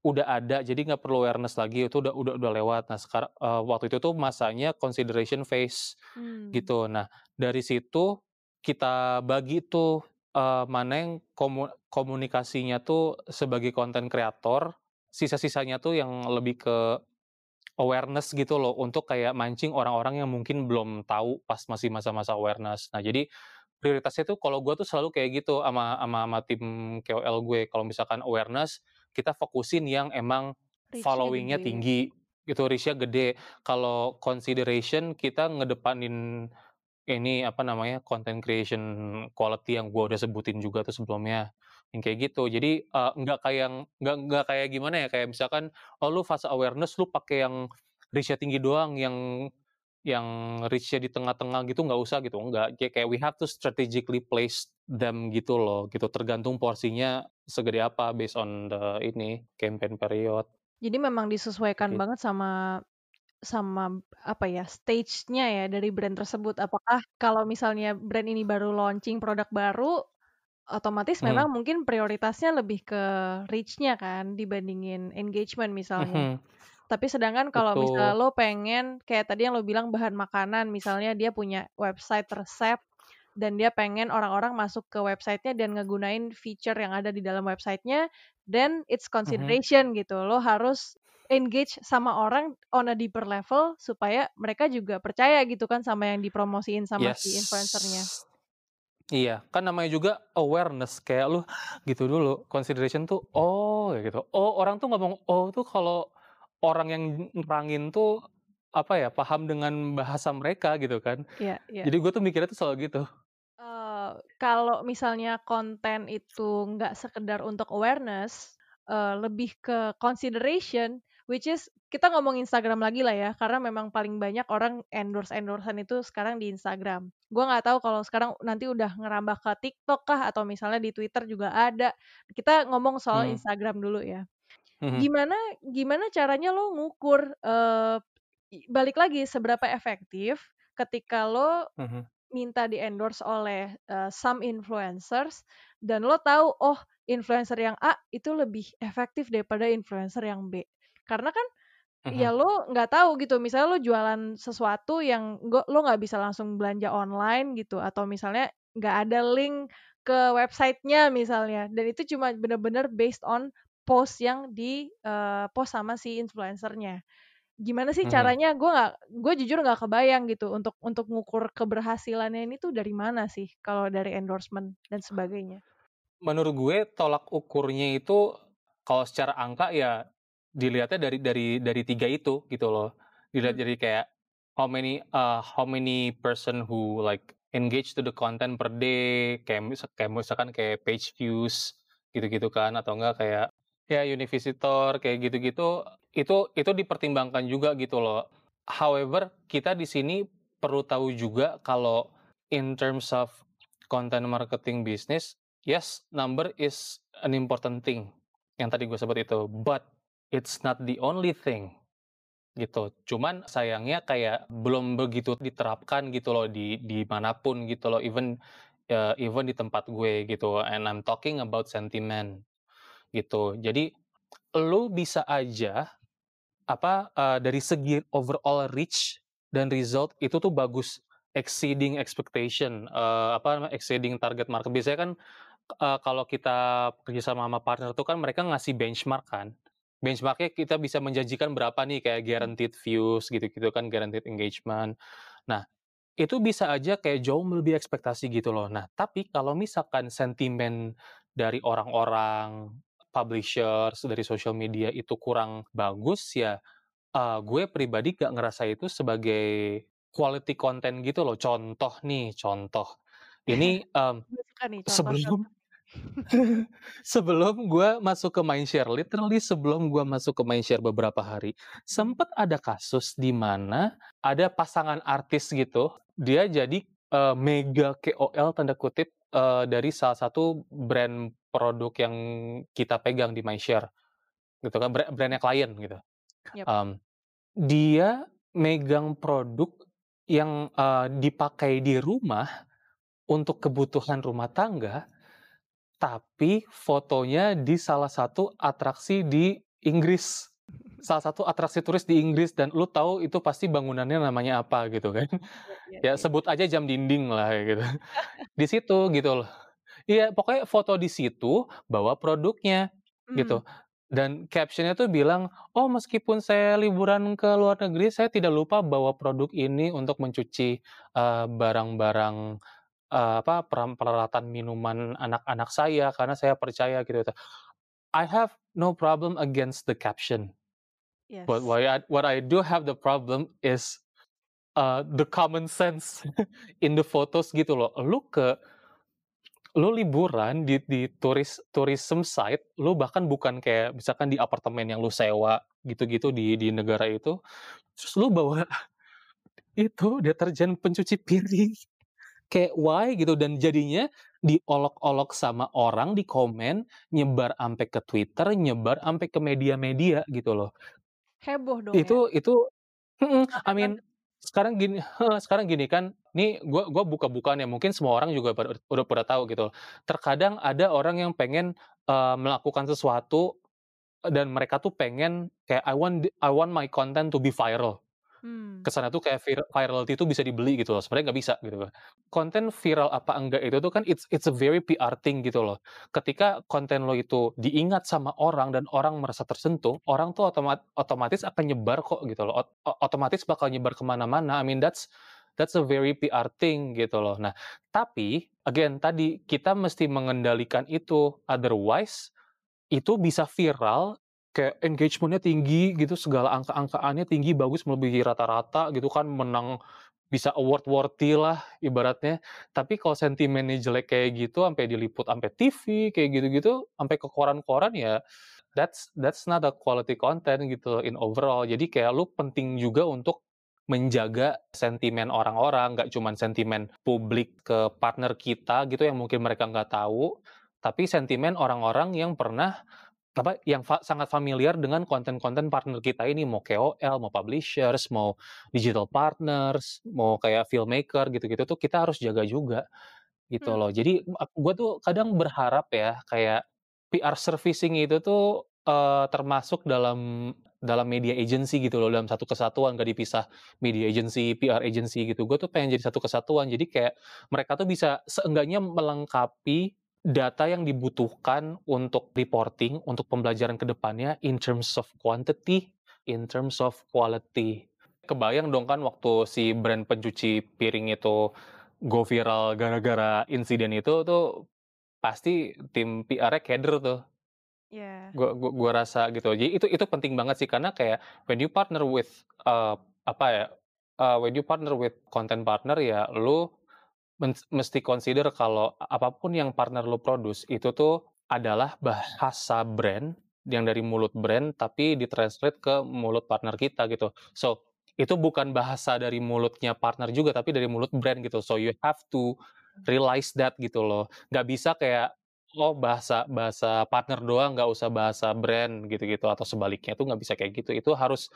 udah ada, jadi nggak perlu awareness lagi, itu udah udah udah lewat. Nah, sekara eee, waktu itu tuh masanya consideration phase, Mmm. gitu. Nah, dari situ kita bagi tuh, eee, mana yang komu komunikasinya tuh sebagai content creator, sisa-sisanya tuh yang lebih ke awareness gitu loh, untuk kayak mancing orang-orang yang mungkin belum tahu pas masih masa-masa awareness. Nah, jadi prioritasnya tuh kalau gue tuh selalu kayak gitu ama ama ama tim KOL gue, kalau misalkan awareness, kita fokusin yang emang following-nya tinggi, gitu, reach-nya gede. Kalau consideration kita ngedepanin ini, apa namanya, content creation quality yang gue udah sebutin juga tuh sebelumnya, yang kayak gitu. Jadi, eee, nggak kayak yang nggak nggak kayak gimana ya, kayak misalkan, oh lu fase awareness lu pakai yang reach-nya tinggi doang, yang yang reach-nya di tengah-tengah gitu nggak usah gitu, enggak. Kayak kayak we have to strategically place them gitu loh, gitu. Tergantung porsinya segede apa based on the ini, campaign period. Jadi memang disesuaikan Git banget sama sama apa ya, stage-nya ya dari brand tersebut. Apakah kalau misalnya brand ini baru launching produk baru, otomatis Mhm. memang mungkin prioritasnya lebih ke reach-nya kan dibandingin engagement misalnya. Mhm. Tapi sedangkan kalau misalnya lo pengen kayak tadi yang lo bilang bahan makanan, misalnya dia punya website resep dan dia pengen orang-orang masuk ke website-nya dan ngegunain feature yang ada di dalam website-nya, then it's Mhm. consideration gitu. Lo harus engage sama orang on a deeper level supaya mereka juga percaya gitu kan sama yang dipromosiin sama si influencer-nya. Yes. Iya, kan namanya juga awareness, kayak lu gitu dulu, consideration tuh, oh, gitu. Oh, orang tuh ngomong oh tuh kalau orang yang nerangin tuh, apa ya, paham dengan bahasa mereka gitu kan. Iya iya. Jadi gue tuh mikirnya tuh selalu gitu. Eee, kalau misalnya konten itu nggak sekedar untuk awareness, eee, lebih ke consideration, which is kita ngomong Instagram lagi lah ya, karena memang paling banyak orang endorse-endorse-an itu sekarang di Instagram. Gua nggak tahu kalau sekarang nanti udah ngerambah ke TikTok kah, atau misalnya di Twitter juga ada. Kita ngomong soal Mmm. Instagram dulu ya. Mhm. Gimana gimana caranya lo ngukur, i balik lagi seberapa efektif ketika lo Mhm. minta di-endorse oleh, eee, some influencers dan lo tahu, oh influencer yang A itu lebih efektif daripada influencer yang B. Karena kan Mhm. ya lo nggak tahu gitu, misalnya lo jualan sesuatu yang lo nggak bisa langsung belanja online gitu, atau misalnya nggak ada link ke website-nya misalnya, dan itu cuma bener-bener based on post yang di, eee, post sama si influencer-nya. Gimana sih Mhm. caranya? Gua nggak gua jujur nggak kebayang gitu untuk untuk ngukur keberhasilannya ini tuh dari mana sih kalau dari endorsement dan sebagainya? Menurut gue tolak ukurnya itu, kalau secara angka ya dilihatnya dari dari dari 3 itu, gitu loh. Dilihat Mmm. dari kayak how many, eee, how many person who like engage to the content per day, kayak kayak misalkan kayak page views, gitu-gitu kan, atau enggak kayak ya unique visitor, kayak gitu-gitu, itu itu dipertimbangkan juga gitu loh. However, kita di sini perlu tahu juga kalau in terms of content marketing business, yes, number is an important thing, yang tadi gue sebut itu, but it's not the only thing, gitu. Cuman sayangnya kayak belum begitu diterapkan gitu loh di di mana pun gitu loh, even, eee, even di tempat gue gitu, and I'm talking about sentiment, gitu. Jadi lu bisa aja, apa, eee, dari segi overall reach dan result itu tuh bagus, exceeding expectation, eee, apa exceeding target market. Biasanya kan, eee, kalau kita kerjasama sama partner tuh kan mereka ngasih benchmark kan. Benchmark-nya kita bisa menjanjikan berapa nih, kayak guaranteed views gitu-gitu kan, guaranteed engagement. Nah, itu bisa aja kayak jauh melebihi ekspektasi gitu loh. Nah, tapi kalau misalkan sentimen dari orang-orang, publishers, dari social media itu kurang bagus ya, eee, gue pribadi nggak ngerasa itu sebagai quality content gitu loh. Contoh nih, contoh. Ini, *laughs* suka nih sebelum contoh-contoh. *laughs* sebelum gue masuk ke Mindshare, literally sebelum gue masuk ke Mindshare beberapa hari, Mhm. sempet ada kasus di mana ada pasangan artis gitu, dia jadi, eee, mega KOL tanda kutip, eee, dari salah satu brand produk yang kita pegang di Mindshare, gitu kan, bra brand-nya klien gitu. Yap. Mmm, dia megang produk yang, eee, dipakai di rumah untuk kebutuhan rumah tangga, tapi fotonya di salah satu atraksi di Inggris. Salah satu atraksi turis di Inggris dan lu tahu itu pasti bangunannya namanya apa gitu kan. Iya iya Ya iya. sebut aja jam dinding lah gitu. *laughs* Di situ gitu loh. Iya pokoknya foto di situ bawa produknya Mmm. gitu. Dan caption-nya tuh bilang, "Oh meskipun saya liburan ke luar negeri, saya tidak lupa bawa produk ini untuk mencuci, eee, barang-barang, eee, apa, peralatan minuman anak-anak saya karena saya percaya," gitu I have no problem against the caption. But Yes. why I what I do have the problem is, eee, the common sense *laughs* in the photos gitu loh. Lu ke lu liburan di di turis tourism site, lu bahkan bukan kayak misalkan di apartemen yang lu sewa gitu-gitu di di negara itu, terus lu bawa *laughs* itu deterjen pencuci piring. Kayak why gitu dan jadinya diolok-olok sama orang di komen, nyebar ampe ke Twitter, nyebar ampe ke media-media gitu loh. Heboh dong ya? Itu itu mhm, I Rame mean sekarang gini heeh, sekarang gini kan, nih gua gua buka-bukaan ya, mungkin semua orang juga pada udah pada tahu gitu. Terkadang ada orang yang pengen, eee, melakukan sesuatu, dan mereka tuh pengen kayak, "I want the I want my content to be viral." Mmm. Kesannya tuh kayak vir virality itu bisa dibeli gitu loh, sebenarnya nggak bisa gitu kan. Konten viral apa enggak itu tuh kan it's it's a very PR thing gitu loh. Ketika konten lo itu diingat sama orang dan orang merasa tersentuh, orang tuh otomat otomatis akan nyebar kok gitu loh, ot otomatis bakal nyebar ke mana-mana, I mean that's that's a very PR thing gitu loh. Nah, tapi again tadi, kita mesti mengendalikan itu, otherwise itu bisa viral, kayak engagement-nya tinggi gitu, segala angka-angkaannya tinggi, bagus melebihi rata-rata gitu kan, menang bisa award worthy lah ibaratnya. Tapi kalau sentimennya jelek kayak gitu, ampe diliput ampe TV, kayak gitu-gitu, ampe ke koran-koran ya, that's that's not a quality content gitu in overall. Jadi kayak lu penting juga untuk menjaga sentimen orang-orang, nggak cuman sentimen publik ke partner kita gitu yang mungkin mereka nggak tahu, tapi sentimen orang-orang yang pernah apa, yang fa sangat familiar dengan konten-konten partner kita ini, mau KOL, mau publishers, mau digital partners, mau kayak filmmaker gitu-gitu tuh kita harus jaga juga, gitu Mmm. loh. Jadi gua tuh kadang berharap ya, kayak PR servicing itu tuh, eee, termasuk dalam dalam media agency gitu loh, dalam satu kesatuan, nggak dipisah media agency, PR agency gitu. Gua tuh pengen jadi satu kesatuan, jadi kayak mereka tuh bisa seenggaknya melengkapi data yang dibutuhkan untuk reporting, untuk pembelajaran ke depannya in terms of quantity, in terms of quality. Kebayang dong kan waktu si brand pencuci piring itu go viral gara-gara insiden itu tuh, pasti tim PR-nya keder tuh. Iya. Gua gua gua rasa gitu. Jadi itu itu penting banget sih, karena kayak when you partner with, eee, apa ya, eee, when you partner with content partner ya lu mesti consider kalau apa pun yang partner lu produce itu tuh adalah bahasa brand, yang dari mulut brand tapi di-translate ke mulut partner kita gitu. So, itu bukan bahasa dari mulutnya partner juga, tapi dari mulut brand gitu. So you have to realize that gitu loh. Nggak bisa kayak, oh bahasa bahasa partner doang, nggak usah bahasa brand gitu-gitu, atau sebaliknya tuh nggak bisa kayak gitu. Itu harus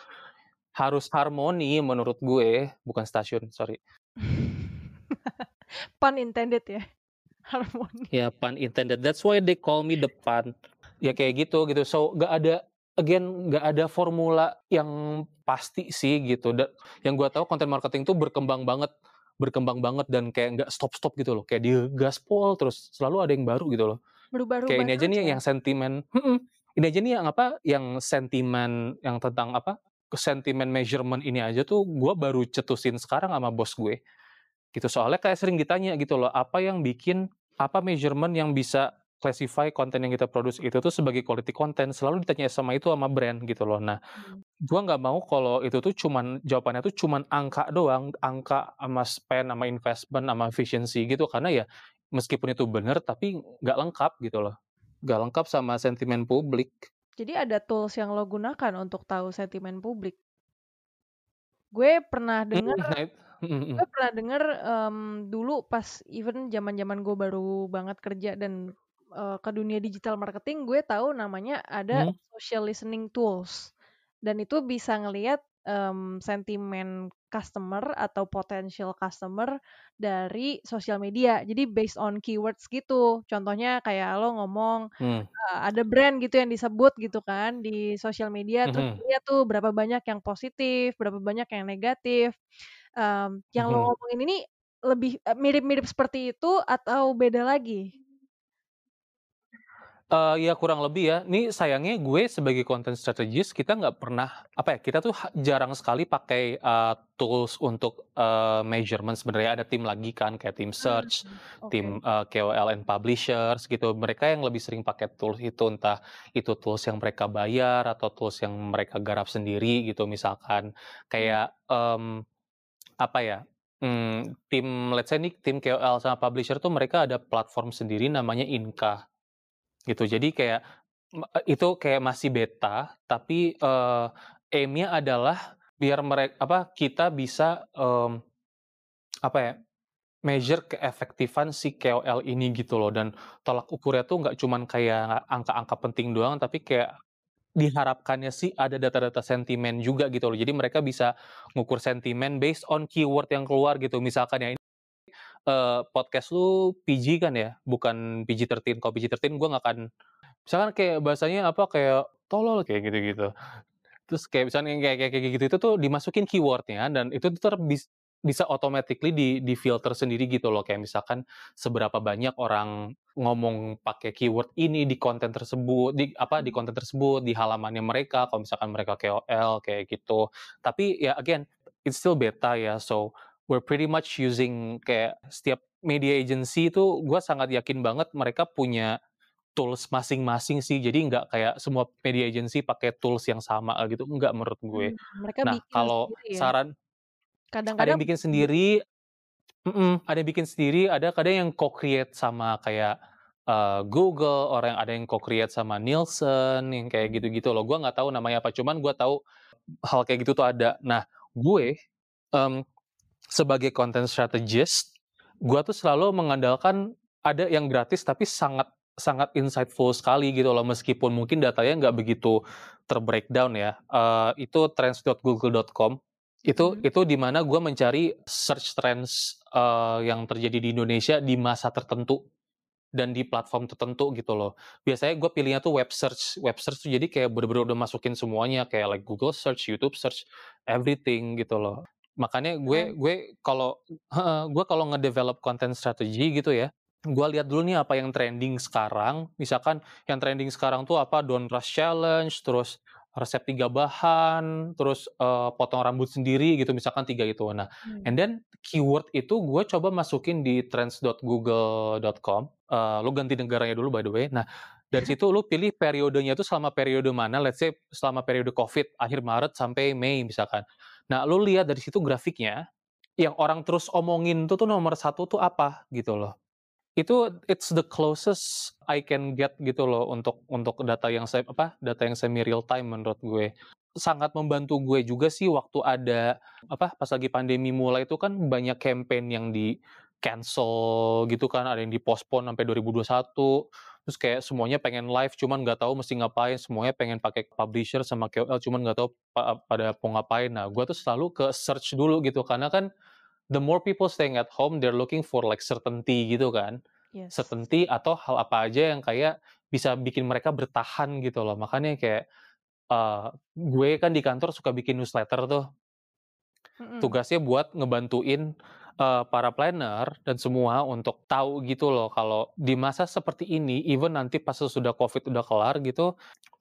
harus harmoni menurut gue, bukan stasiun, sorry. *laughs* Pun intended ya, *laughs* harmoni. Ya pun intended, that's why they call me the pun. Ya kayak gitu gitu. So, nggak ada again, nggak ada formula yang pasti sih gitu. Da yang gua tahu content marketing tuh berkembang banget berkembang banget dan kayak nggak stop-stop gitu loh, kayak digaspol terus, selalu ada yang baru gitu loh. Kayak Berubah-ubah ini aja nih ya? yang sentimen mhm, ini aja nih yang apa, yang sentimen yang tentang apa, sentimen measurement ini aja tuh gua baru cetusin sekarang sama bos gue, gitu. Soalnya kayak sering ditanya gitu loh, apa yang bikin apa measurement yang bisa classify konten yang kita produce itu tuh sebagai quality content, selalu ditanya sama itu sama brand gitu loh. Nah, Hmm. gua nggak mau kalau itu tuh cuman jawabannya tuh cuman angka doang, angka sama spend, sama investment, sama efficiency gitu. Karena ya meskipun itu bener tapi nggak lengkap gitu loh. Nggak lengkap sama sentimen publik. Jadi ada tools yang lo gunakan untuk tahu sentimen publik? Gue pernah denger nah it mhm mhm. gue pernah denger, mmm, dulu pas even zaman-zaman gue baru banget kerja dan, eee, ke dunia digital marketing, gue tahu namanya ada Mhm. social listening tools. Dan itu bisa ngelihat, mmm, sentimen customer atau potential customer dari sosial media. Jadi based on keywords gitu. Contohnya kayak lo ngomong, Mmm. eee, ada brand gitu yang disebut gitu kan di sosial media, terus Mhm. dilihat tuh berapa banyak yang positif, berapa banyak yang negatif. Mmm, yang lo Mhm. ngomongin ini lebih, eee, mirip-mirip seperti itu atau beda lagi? Eee, ya kurang lebih ya. Nih sayangnya gue sebagai content strategist kita nggak pernah apa ya, kita tuh jarang sekali pakai, eee, tools untuk, eee, measurement sebenarnya. Ada tim lagi kan kayak tim search, Mmm, oke. tim, eee, KOL and publishers gitu. Mereka yang lebih sering pakai tools itu, entah itu tools yang mereka bayar atau tools yang mereka garap sendiri gitu misalkan. Mmm. Kayak, mmm, apa ya, mmm, tim let's say nih tim KOL sama publisher tuh mereka ada platform sendiri namanya Inka, gitu. Jadi kayak, me itu kayak masih beta, tapi, eee, aim-nya adalah biar merek apa, kita bisa, mmm, apa ya, measure keefektifan si KOL ini gitu loh. Dan tolak ukurnya tuh nggak cuman kayak angka-angka penting doang, tapi kayak diharapkannya sih ada data-data sentimen juga gitu loh. Jadi mereka bisa ngukur sentimen based on keyword yang keluar gitu. Misalkan ya ini, eee, podcast lu PG kan ya, bukan PG-13. Kalau PG-13 gua nggak akan misalkan kayak bahasanya apa, kayak tolol kayak gitu-gitu. Terus kayak misalnya kayak kayak kayak gitu itu tuh dimasukin keyword-nya dan itu tuh bis bisa automatically di di-filter sendiri gitu loh. Kayak misalkan seberapa banyak orang ngomong pakai keyword ini di konten tersebut, di apa, di Mmm. konten tersebut, di halamannya mereka, kalau misalkan mereka KOL kayak gitu. Tapi ya again, it's still beta ya, so we're pretty much using kayak setiap media agency itu gua sangat yakin banget mereka punya tools masing-masing sih. Jadi nggak kayak semua media agency pakai tools yang sama gitu, enggak menurut gue. Mereka Nah, kalau ya? saran ada Kadang-kadang yang bikin mhm. sendiri mhm, ada yang bikin sendiri, ada kadang yang co-create sama kayak, eee, Google, orang ada yang co-create sama Nielsen, yang kayak gitu-gitu loh. Gua nggak tahu namanya apa, cuman gua tahu hal kayak gitu tuh ada. Nah, gue, mmm, sebagai content strategist, gua tuh selalu mengandalkan ada yang gratis tapi sangat sangat insightful sekali gitu loh. Meskipun mungkin datanya nggak begitu ter-breakdown ya. Eee, itu trends.google.com. Itu Mhm. itu di mana gua mencari search trends, eee, yang terjadi di Indonesia di masa tertentu dan di platform tertentu gitu loh. Biasanya gua pilihnya tuh web search. Web search tuh jadi kayak bener-bener udah masukin semuanya, kayak like Google search, YouTube search, everything gitu loh. Makanya gue Keren. gue kalau heeh, gua kalau nge-develop content strategy gitu ya, gua lihat dulu nih apa yang trending sekarang. Misalkan yang trending sekarang tuh apa, Don't Rush Challenge, terus resep 3 bahan, terus, eee, potong rambut sendiri gitu, misalkan 3 itu. Nah, Mmm. and then keyword itu gue coba masukin di trends.google.com, eee, lu ganti negaranya dulu by the way. Nah, dari situ lu pilih periodenya itu selama periode mana, let's say selama periode Covid, akhir Maret sampai Mei misalkan. Nah, lu lihat dari situ grafiknya, yang orang terus omongin itu tuh nomor 1 tuh apa, gitu loh. Itu it's the closest I can get gitu loh untuk untuk data yang se apa, data yang semi real time menurut gue. Sangat membantu gue juga sih waktu ada apa, pas lagi pandemi mulai itu kan banyak campaign yang di-cancel gitu kan, ada yang di-postpone sampai 2021. Terus kayak semuanya pengen live cuman nggak tahu mesti ngapain, semuanya pengen pakai publisher sama KOL cuman nggak tahu pa pada mau ngapain. Nah, gua tuh selalu ke search dulu gitu, karena kan the more people staying at home, they're looking for like certainty gitu kan. Yes. Certainty atau hal apa aja yang kayak bisa bikin mereka bertahan gitu loh. Makanya kayak, eee, gue kan di kantor suka bikin newsletter tuh. Mhm. Tugasnya buat ngebantuin, eee, para planner dan semua untuk tahu gitu loh kalau di masa seperti ini, even nanti pas sesudah Covid udah kelar gitu,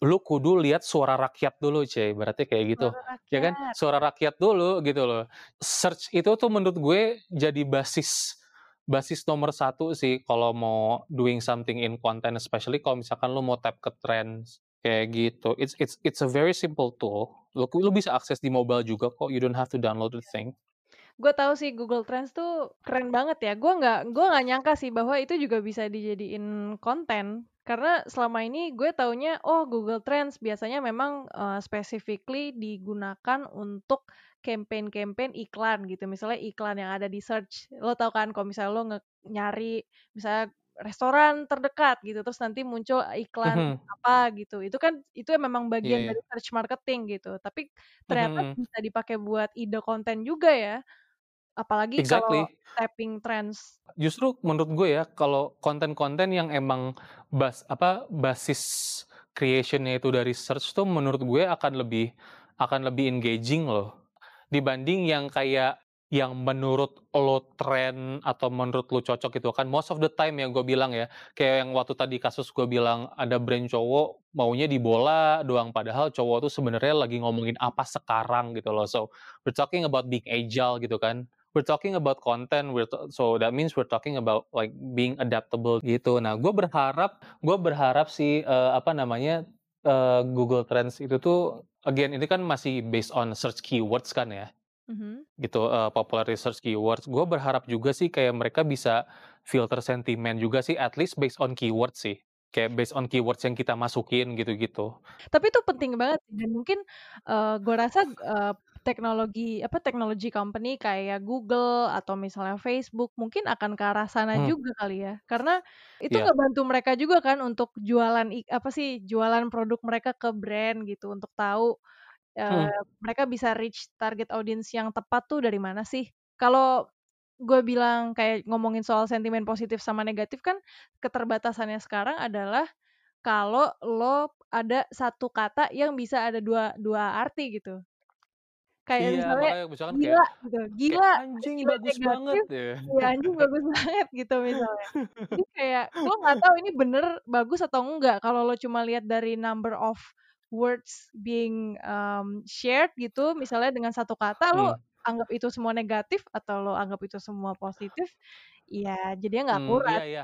lu kudu lihat suara rakyat dulu cuy, ibaratnya kayak gitu. Ya kan? Suara rakyat dulu gitu loh. Search itu tuh menurut gue jadi basis basis nomor satu sih kalau mau doing something in content, especially kalau misalkan lu mau tap ke trends kayak gitu. It's it's it's a very simple tool. Lu lu bisa akses di mobile juga kok. You don't have to download the thing. Gue tahu sih Google Trends tuh keren banget ya. Gue nggak gue nggak nyangka sih bahwa itu juga bisa dijadiin konten. Karena selama ini gue taunya oh Google Trends biasanya memang uh, specifically digunakan untuk campaign-campaign iklan gitu. Misalnya iklan yang ada di search. Lo tau kan kalau misalnya lo nge- nyari misalnya restoran terdekat gitu terus nanti muncul iklan Mhm. apa gitu. Itu kan itu memang Iya, bagian iya. dari search marketing gitu. Tapi ternyata mhm. bisa dipakai buat ide konten juga ya. Apalagi kalau Exactly. tapping trends. Justru menurut gue ya, kalau konten-konten yang emang bas apa, basis creation-nya itu dari search tuh menurut gue akan lebih akan lebih engaging loh. Dibanding yang kayak yang menurut lo tren atau menurut lo cocok gitu kan. Most of the time yang gue bilang ya, kayak yang waktu tadi kasus gue bilang ada brand cowok maunya di bola doang padahal cowok tuh sebenarnya lagi ngomongin apa sekarang gitu loh. So, we're talking about being agile gitu kan. We're talking about content, we're to- so that means we're talking about like being adaptable gitu. Nah, gue berharap, gue berharap sih eh, apa namanya eh, Google Trends itu tuh, again ini kan masih based on search keywords kan ya, Mhm. gitu eh, popular research keywords. Gue berharap juga sih kayak mereka bisa filter sentimen juga sih, at least based on keywords sih, kayak based on keywords yang kita masukin gitu-gitu. Tapi itu penting banget dan mungkin uh, gue rasa uh, teknologi apa teknologi company kayak Google atau misalnya Facebook mungkin akan ke arah sana Hmm, juga kali ya. Karena itu Iya. nggak bantu mereka juga kan untuk jualan apa sih jualan produk mereka ke brand gitu untuk tahu Hmm. uh, mereka bisa reach target audience yang tepat tuh dari mana sih? Kalau gue bilang kayak ngomongin soal sentimen positif sama negatif kan keterbatasannya sekarang adalah kalau lo ada satu kata yang bisa ada dua dua arti gitu. Kayak Iya, misalnya makanya misalkan kayak gila gitu, kayak gila anjing tidak bagus negatif, banget ya. ya anjing bagus *laughs* banget gitu misalnya. Jadi kayak gue nggak tahu ini bener bagus atau enggak kalau lo cuma lihat dari number of words being um, shared gitu, misalnya dengan satu kata lo Hmm. anggap itu semua negatif atau lo anggap itu semua positif, ya jadinya nggak Hmm, akurat. iya iya.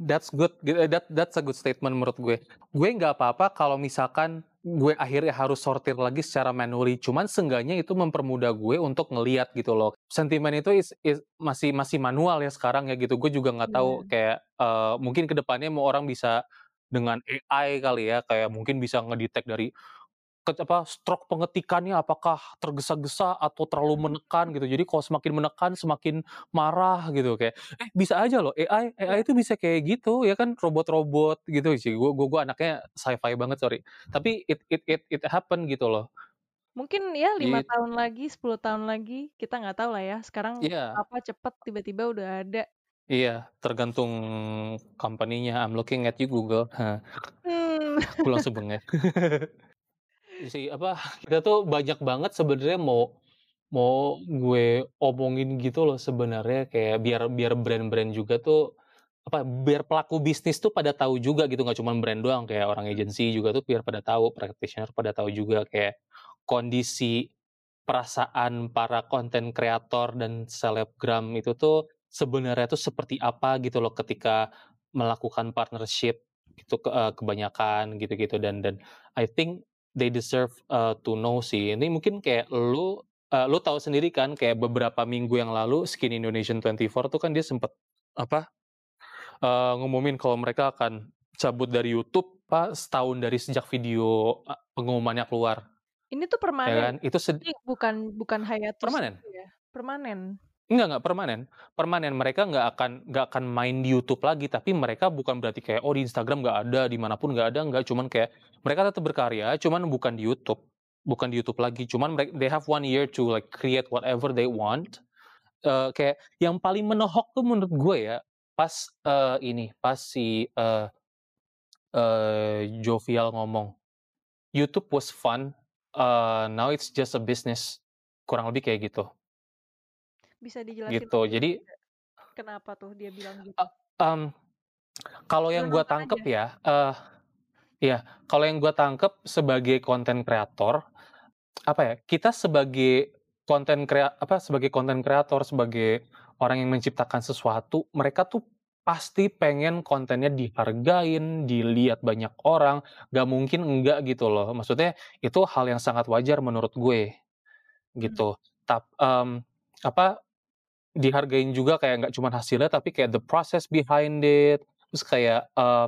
That's good. Gitu, That that's a good statement menurut gue. Gue nggak apa-apa kalau misalkan gue akhirnya harus sortir lagi secara manually. Cuman seenggaknya itu mempermudah gue untuk ngeliat gitu loh. Sentimen itu is, is- masih masih manual ya sekarang ya gitu. Gue juga nggak tahu Iya. kayak eh, mungkin ke depannya mau orang bisa dengan AI kali ya kayak mungkin bisa ngedetect dari ke apa, stroke pengetikannya apakah tergesa-gesa atau terlalu menekan gitu. Jadi kalau semakin menekan semakin marah gitu kayak eh bisa aja loh AI AI Iya. itu bisa kayak gitu ya kan robot-robot gitu sih. Gue gue anaknya sci-fi banget sorry. Tapi it it it it happen gitu loh. Mungkin ya lima Jadi tahun lagi, 10 tahun lagi, kita nggak tahu lah ya. Sekarang iya apa cepet tiba-tiba udah ada. iya tergantung company-nya. I'm looking at you Google. Hmm. Gue langsung *laughs* bengek. si apa *laughs* kita tuh banyak banget sebenarnya mau mau gue omongin gitu loh sebenarnya kayak biar biar brand-brand juga tuh apa biar pelaku bisnis tuh pada tahu juga gitu nggak cuma brand doang kayak orang agency juga tuh biar pada tahu practitioner pada tahu juga kayak kondisi perasaan para konten kreator dan selebgram itu tuh sebenarnya tuh seperti apa gitu loh ketika melakukan partnership itu ke, eh, kebanyakan gitu-gitu dan dan I think they deserve uh, to know sih. Ini mungkin kayak lu uh, lu tahu sendiri kan kayak beberapa minggu yang lalu Skin Indonesian 24 tuh kan dia sempat apa uh, ngumumin kalau mereka akan cabut dari YouTube pak setahun dari sejak video uh, pengumumannya keluar Ini tuh ya permanen. kan itu sed- Jadi bukan bukan hiatus permanen gitu ya. Permanen. Enggak enggak permanen. Permanen mereka nggak akan nggak akan main di YouTube lagi, tapi mereka bukan berarti kayak oh di Instagram nggak ada, di mana pun nggak ada, nggak cuman kayak mereka tetap berkarya, cuman bukan di YouTube, bukan di YouTube lagi, cuman mereka they have one year to like create whatever they want. Eh, kayak yang paling menohok tuh menurut gue ya pas eh, ini pas si eh eh, Jovial ngomong YouTube was fun, eh, now it's just a business, kurang lebih kayak gitu, Bisa dijelasin gitu. Jadi kenapa tuh dia bilang gitu? Uh, um, kalau yang gue tangkep aja. ya, eh ya kalau yang gue tangkep sebagai konten kreator, apa ya? Kita sebagai konten krea apa sebagai konten kreator sebagai orang yang menciptakan sesuatu, mereka tuh pasti pengen kontennya dihargain, dilihat banyak orang, gak mungkin enggak gitu loh. Maksudnya itu hal yang sangat wajar menurut gue, Hmm. gitu. Tap mmm, apa, dihargain juga kayak nggak cuman hasilnya, tapi kayak the process behind it, terus kayak, eee,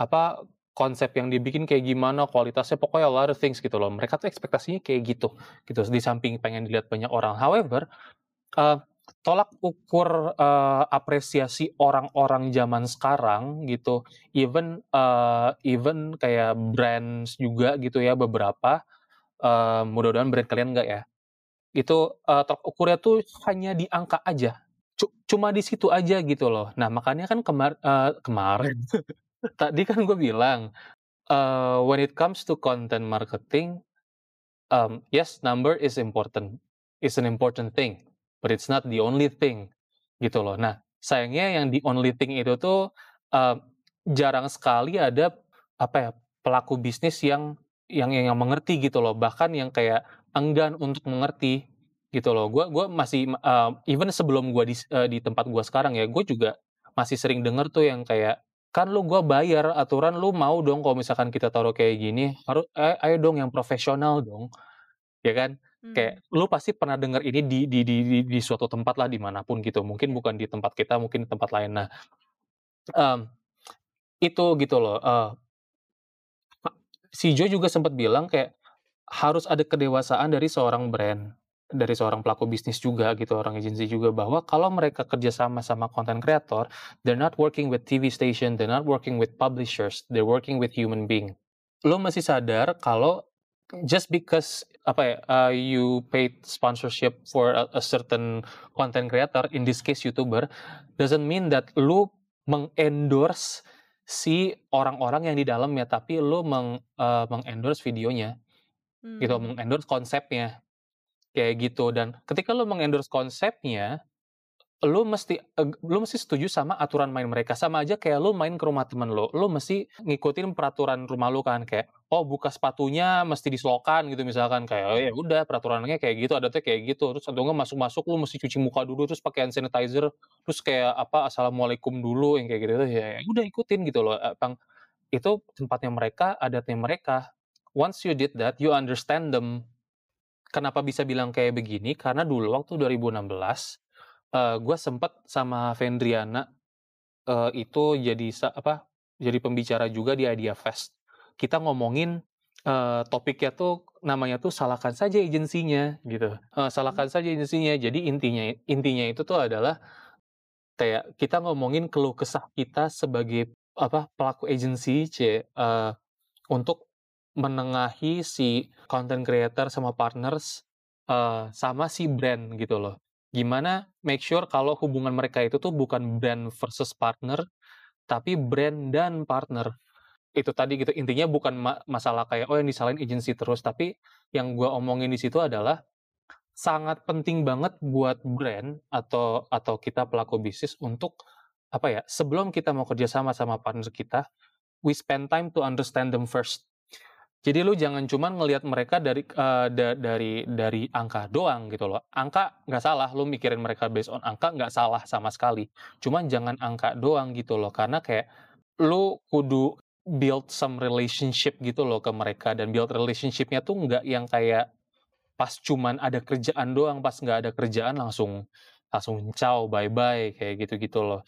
apa, konsep yang dibikin kayak gimana, kualitasnya, pokoknya a lot of things gitu loh. Mereka tuh ekspektasinya kayak gitu, gitu. Di samping pengen dilihat banyak orang. However, eee, tolak ukur, eee, apresiasi orang-orang zaman sekarang gitu, even, eee, even kayak brands juga gitu ya beberapa, eee, mudah-mudahan brand kalian enggak ya. Itu, eee, tolak ukurnya tuh hanya di angka aja, cu cuma di situ aja gitu loh. Nah makanya kan kemar eee, kemarin, *laughs* tadi kan gue bilang, eee, when it comes to content marketing, mmm, yes number is important, is an important thing, but it's not the only thing, gitu loh. Nah, sayangnya yang the only thing itu tuh, eee, jarang sekali ada, apa ya, pelaku bisnis yang yang yang mengerti gitu loh, bahkan yang kayak enggan untuk mengerti, gitu loh. Gua gua masih, eee, even sebelum gua dis eee, di tempat gua sekarang ya, gue juga masih sering denger tuh yang kayak, "Kan lu gua bayar aturan lu mau dong kalau misalkan kita taruh kayak gini, haru eh, ayo dong yang profesional dong." Ya kan? Hmm. Kayak lu pasti pernah denger ini di di di di di suatu tempat lah, di mana pun gitu, mungkin bukan di tempat kita, mungkin di tempat lain. Nah, mmm, itu gitu loh, a si Joe juga sempet bilang kayak, harus ada kedewasaan dari seorang brand, dari seorang pelaku bisnis juga gitu, orang agensi juga, bahwa kalau mereka kerja sama content creator, they're not working with TV station, they're not working with publishers, they're working with human being. Lu mesti sadar kalau just because, apa ya, eee, you paid sponsorship for a a certain content creator, in this case YouTuber, doesn't mean that lu meng-endorse si orang-orang yang di dalamnya, tapi lu meng eee, meng-endorse videonya, gitu, Mmm. meng-endorse konsepnya, kayak gitu. Dan ketika lu meng-endorse konsepnya, lu mesti lu mesti setuju sama aturan main mereka. Sama aja kayak lu main ke rumah temen lu, lu mesti ngikutin peraturan rumah lu kan, kayak, oh buka sepatunya mesti diselokan gitu misalkan, kayak, oh ya udah peraturannya kayak gitu, adatnya kayak gitu. Terus atau enggak masuk-masuk lu mesti cuci muka dulu, terus pakai hand sanitizer, terus kayak, apa, assalamualaikum dulu, yang kayak gitu tuh, ya udah ikutin gitu loh. Pang itu tempatnya mereka, adatnya mereka. Once you did that, you understand them. Kenapa bisa bilang kayak begini, karena dulu waktu 2016, eee, gua sempet sama Fendriana, eee, itu jadi apa, jadi pembicara juga di Idea Fest. Kita ngomongin, eee, topiknya tuh, namanya tuh "Salahkan Saja Agensinya," gitu, Mmm. salahkan saja agensinya. Jadi intinya intinya itu tuh adalah, kayak kita ngomongin keluh kesah kita sebagai, apa, pelaku agensi, cie, eee, untuk menengahi si content creator sama partners, eee, sama si brand gitu loh. Gimana make sure kalau hubungan mereka itu tuh bukan brand versus partner, tapi brand dan partner. Itu tadi gitu, intinya bukan ma masalah kayak, oh yang disalahin agensi terus, tapi yang gua omongin di situ adalah, sangat penting banget buat brand atau atau kita pelaku bisnis untuk, apa ya, sebelum kita mau kerja sama sama partner kita, we spend time to understand them first. Jadi lu jangan cuman ngelihat mereka dari, eee, da dari dari angka doang gitu loh. Angka nggak salah, lu mikirin mereka based on angka nggak salah sama sekali. Cuman jangan angka doang gitu loh, karena kayak lu kudu build some relationship gitu loh ke mereka, dan build relationship-nya tuh nggak yang kayak pas cuman ada kerjaan doang, pas nggak ada kerjaan langsung langsung ciao, bye-bye, kayak gitu-gitu loh.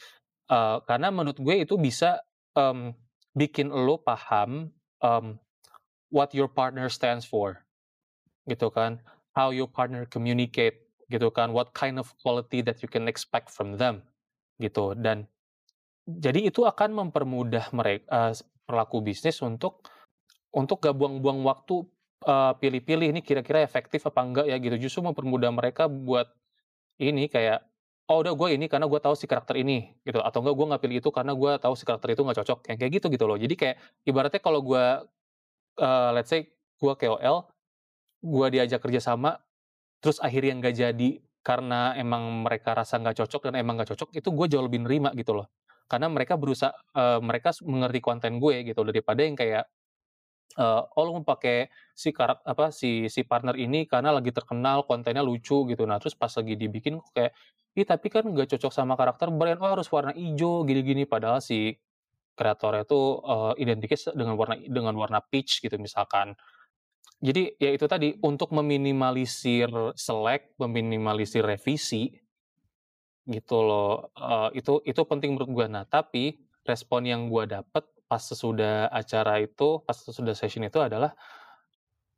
Eee, karena menurut gue itu bisa, mmm, bikin elu paham, mmm, what your partner stands for, gitu kan, how your partner communicate, gitu kan, what kind of quality that you can expect from them, gitu. Dan jadi itu akan mempermudah merek eee, pelaku bisnis untuk untuk nggak buang-buang waktu, eee, pilih-pilih, "Ini kira-kira efektif apa enggak ya?" Gitu. Justru mempermudah mereka buat ini, kayak, "Oh udah gue ini karena gue tahu si karakter ini," gitu, atau enggak, "Gue nggak pilih itu karena gue tahu si karakter itu nggak cocok," yang kayak gitu, gitu loh. Jadi kayak ibaratnya kalau gua, eee, let's say gua KOL, gua diajak kerja sama, terus akhirnya nggak jadi karena emang mereka rasa nggak cocok dan emang nggak cocok, itu gue jauh lebih nerima gitu loh. Karena mereka berusa eee, mereka s mengerti konten gue gitu, daripada yang kayak, eee, "Oh lu mau pakai si karak apa, si si partner ini karena lagi terkenal, kontennya lucu," gitu. Nah terus pas lagi dibikin kayak, ih tapi kan nggak cocok sama karakter brand, oh harus warna ijo gini-gini, padahal si kreatornya tuh, eee, identiknya se dengan warna dengan warna peach gitu misalkan. Jadi ya itu tadi, untuk meminimalisir selek, meminimalisir revisi gitu loh, eee, itu itu penting menurut gua. Nah tapi, respon yang gua dapet pas sesudah acara itu, pas sesudah session itu adalah,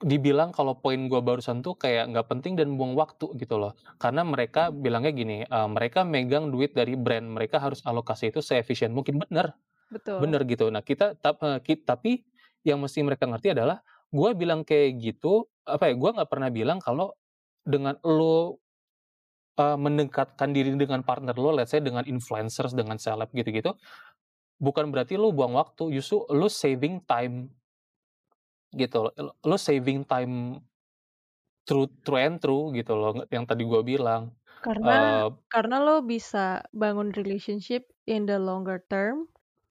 dibilang kalau poin gua barusan tuh kayak nggak penting dan buang waktu gitu loh. Karena mereka bilangnya gini, eee, mereka megang duit dari brand, mereka harus alokasi itu seefisien mungkin, bener, Betul. bener gitu. Nah kita kit tapi yang mesti mereka ngerti adalah, gua bilang kayak gitu, apa ya, gua nggak pernah bilang kalau dengan elu, eee, mendekatkan diri dengan partner lu, let's say dengan influencers, dengan seleb gitu-gitu, bukan berarti lu buang waktu, justru lu saving time. Gitu lu saving time through through and through gitu loh, nge yang tadi gua bilang, Karena eee karena lo bisa bangun relationship in the longer term,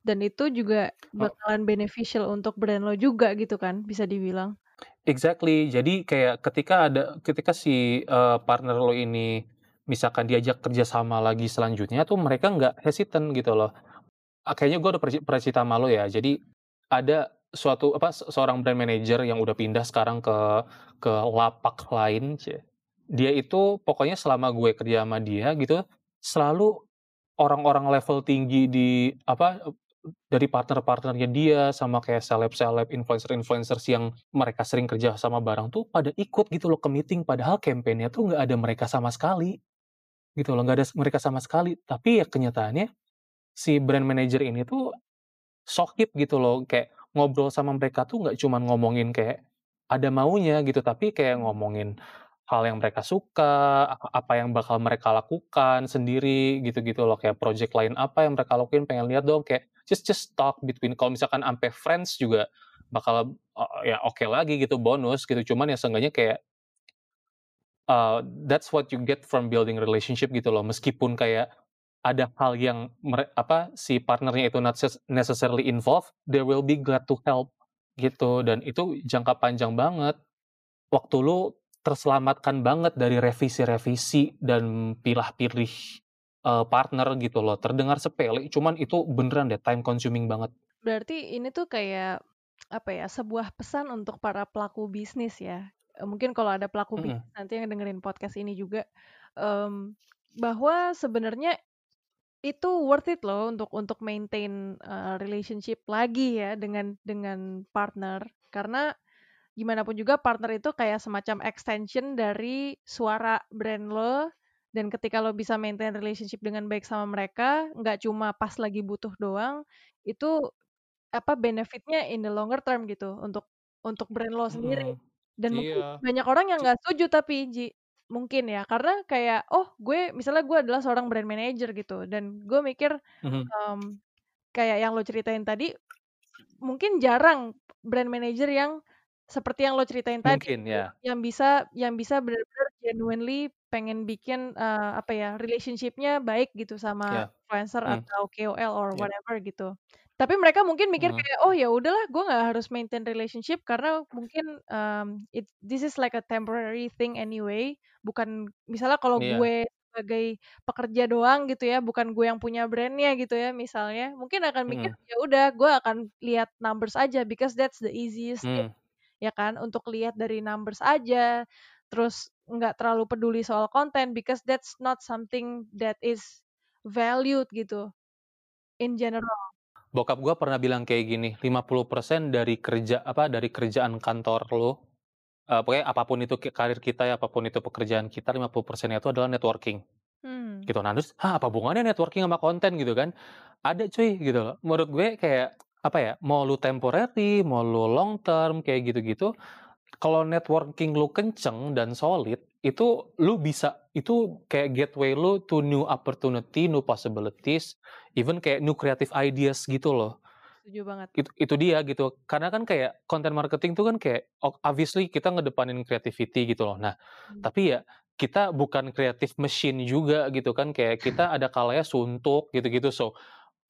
dan itu juga He bakalan beneficial untuk brand lo juga gitu kan, bisa dibilang. Exactly, jadi kayak ketika ada ketika si, eee, partner lo ini misalkan diajak kerja sama lagi selanjutnya tuh mereka nggak hesitant gitu loh. Ah, kayaknya gua udah per pernah cerita sama lo ya, jadi ada suatu apa, se seorang brand manager yang udah pindah sekarang ke ke lapak lain, cie, dia itu pokoknya selama gue kerja sama dia gitu, selalu orang-orang level tinggi di apa, dari partner-partnernya dia, sama kayak seleb-seleb, influencer-influencers yang mereka sering kerja sama bareng tuh pada ikut gitu loh ke meeting, padahal campaign-nya tuh nggak ada mereka sama sekali, gitu loh, nggak ada mereka sama sekali. Tapi ya kenyataannya, si brand manager ini tuh sok-hip gitu loh, kayak ngobrol sama mereka tuh nggak cuman ngomongin kayak ada maunya gitu, tapi kayak ngomongin hal yang mereka suka, apa yang bakal mereka lakukan sendiri gitu-gitu loh, kayak project lain apa yang mereka lakuin, pengen lihat dong, kayak just just talk between kalau misalkan ampe friends juga bakal, eee, ya oke lagi gitu, bonus gitu, cuman ya seenggaknya kayak eee, that's what you get from building relationship gitu loh, meskipun kayak ada hal yang apa, si partnernya itu not necessarily involved, they will be glad to help, gitu. Dan itu jangka panjang banget. Waktu lu terselamatkan banget dari revisi-revisi dan pilah-pilih, eee, partner gitu loh. Terdengar sepele, cuman itu beneran deh time consuming banget. Berarti ini tuh kayak, apa ya, sebuah pesan untuk para pelaku bisnis ya, eee, mungkin kalau ada pelaku Mhm. bisnis nanti yang dengerin podcast ini juga, mmm, bahwa sebenarnya itu worth it loh untuk untuk maintain, eee, relationship lagi ya dengan dengan partner. Karena gimana pun juga partner itu kayak semacam extension dari suara brand lo, dan ketika lo bisa maintain relationship dengan baik sama mereka, nggak cuma pas lagi butuh doang, itu apa, benefit-nya in the longer term gitu, untuk untuk brand lo sendiri. Mhm, Dan mungkin iya. banyak orang yang nggak setuju tapi Ji, mungkin ya, karena kayak, oh gue misalnya gue adalah seorang brand manager gitu, dan gue mikir, Mhm. mmm, kayak yang lo ceritain tadi, mungkin jarang brand manager yang seperti yang lo ceritain tadi Mungkin, gitu, ya. yang bisa yang bisa bener-bener genuinely pengen bikin, eee, apa ya, relationship-nya baik gitu sama Iya, influencer mmm, atau KOL or iya. whatever gitu. Tapi mereka mungkin mikir Mhm. kayak, "Oh ya udahlah, gue nggak harus maintain relationship karena mungkin, mmm, it this is like a temporary thing anyway." Bukan misalnya kalau Iya. gue sebagai pekerja doang gitu ya, bukan gue yang punya brand-nya gitu ya misalnya, mungkin akan mikir, Mhm. ya udah gue akan lihat numbers aja, because that's the easiest thing, Mmm. Ya kan, untuk lihat dari numbers aja, terus nggak terlalu peduli soal konten, because that's not something that is valued gitu, in general. Bokap gua pernah bilang kayak gini, "50% dari kerja apa, dari kerjaan kantor lu, eee, pokoknya apa pun itu karir kita ya, apa pun itu pekerjaan kita, 50%-nya itu adalah networking." Mmm. Gitu. Nah terus, "Hah, apa hubungannya networking sama konten?" Gitu kan. Ada cuy, gitu loh. Menurut gue kayak, apa ya, mau lu temporary, mau lu long term, kayak gitu-gitu, kalau networking lu kenceng dan solid, itu lu bisa itu kayak gateway lu to new opportunity, new possibilities, even kayak new creative ideas gitu loh. Setuju banget. It itu dia gitu, karena kan kayak content marketing tuh kan kayak obviously kita ngedepanin creativity gitu loh. Nah, Mmm. tapi ya kita bukan creative machine juga gitu kan, kayak kita ada kalanya suntuk gitu-gitu. So,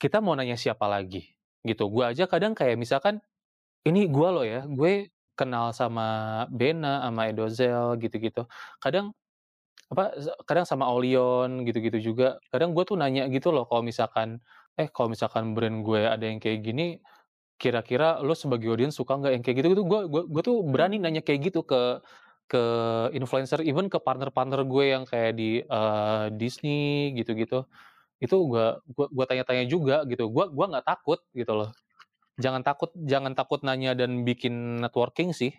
kita mau nanya siapa lagi, gitu. Gua aja kadang kayak misalkan, ini gua loh ya, gue kenal sama Bena, sama Edozel gitu-gitu, kadang apa, kadang sama Aulion gitu-gitu juga, kadang gue tuh nanya gitu loh kalau misalkan, "Eh, kalau misalkan brand gue ada yang kayak gini, kira-kira lo sebagai audiens suka nggak yang kayak gitu?" Gitu gue gue gue tuh berani Mmm. nanya kayak gitu ke ke influencer, even ke partner-partner gue yang kayak di, eee, Disney gitu-gitu. Itu gua gua gua tanya-tanya juga gitu, gua gua nggak takut gitu loh. Jangan takut jangan takut nanya dan bikin networking sih.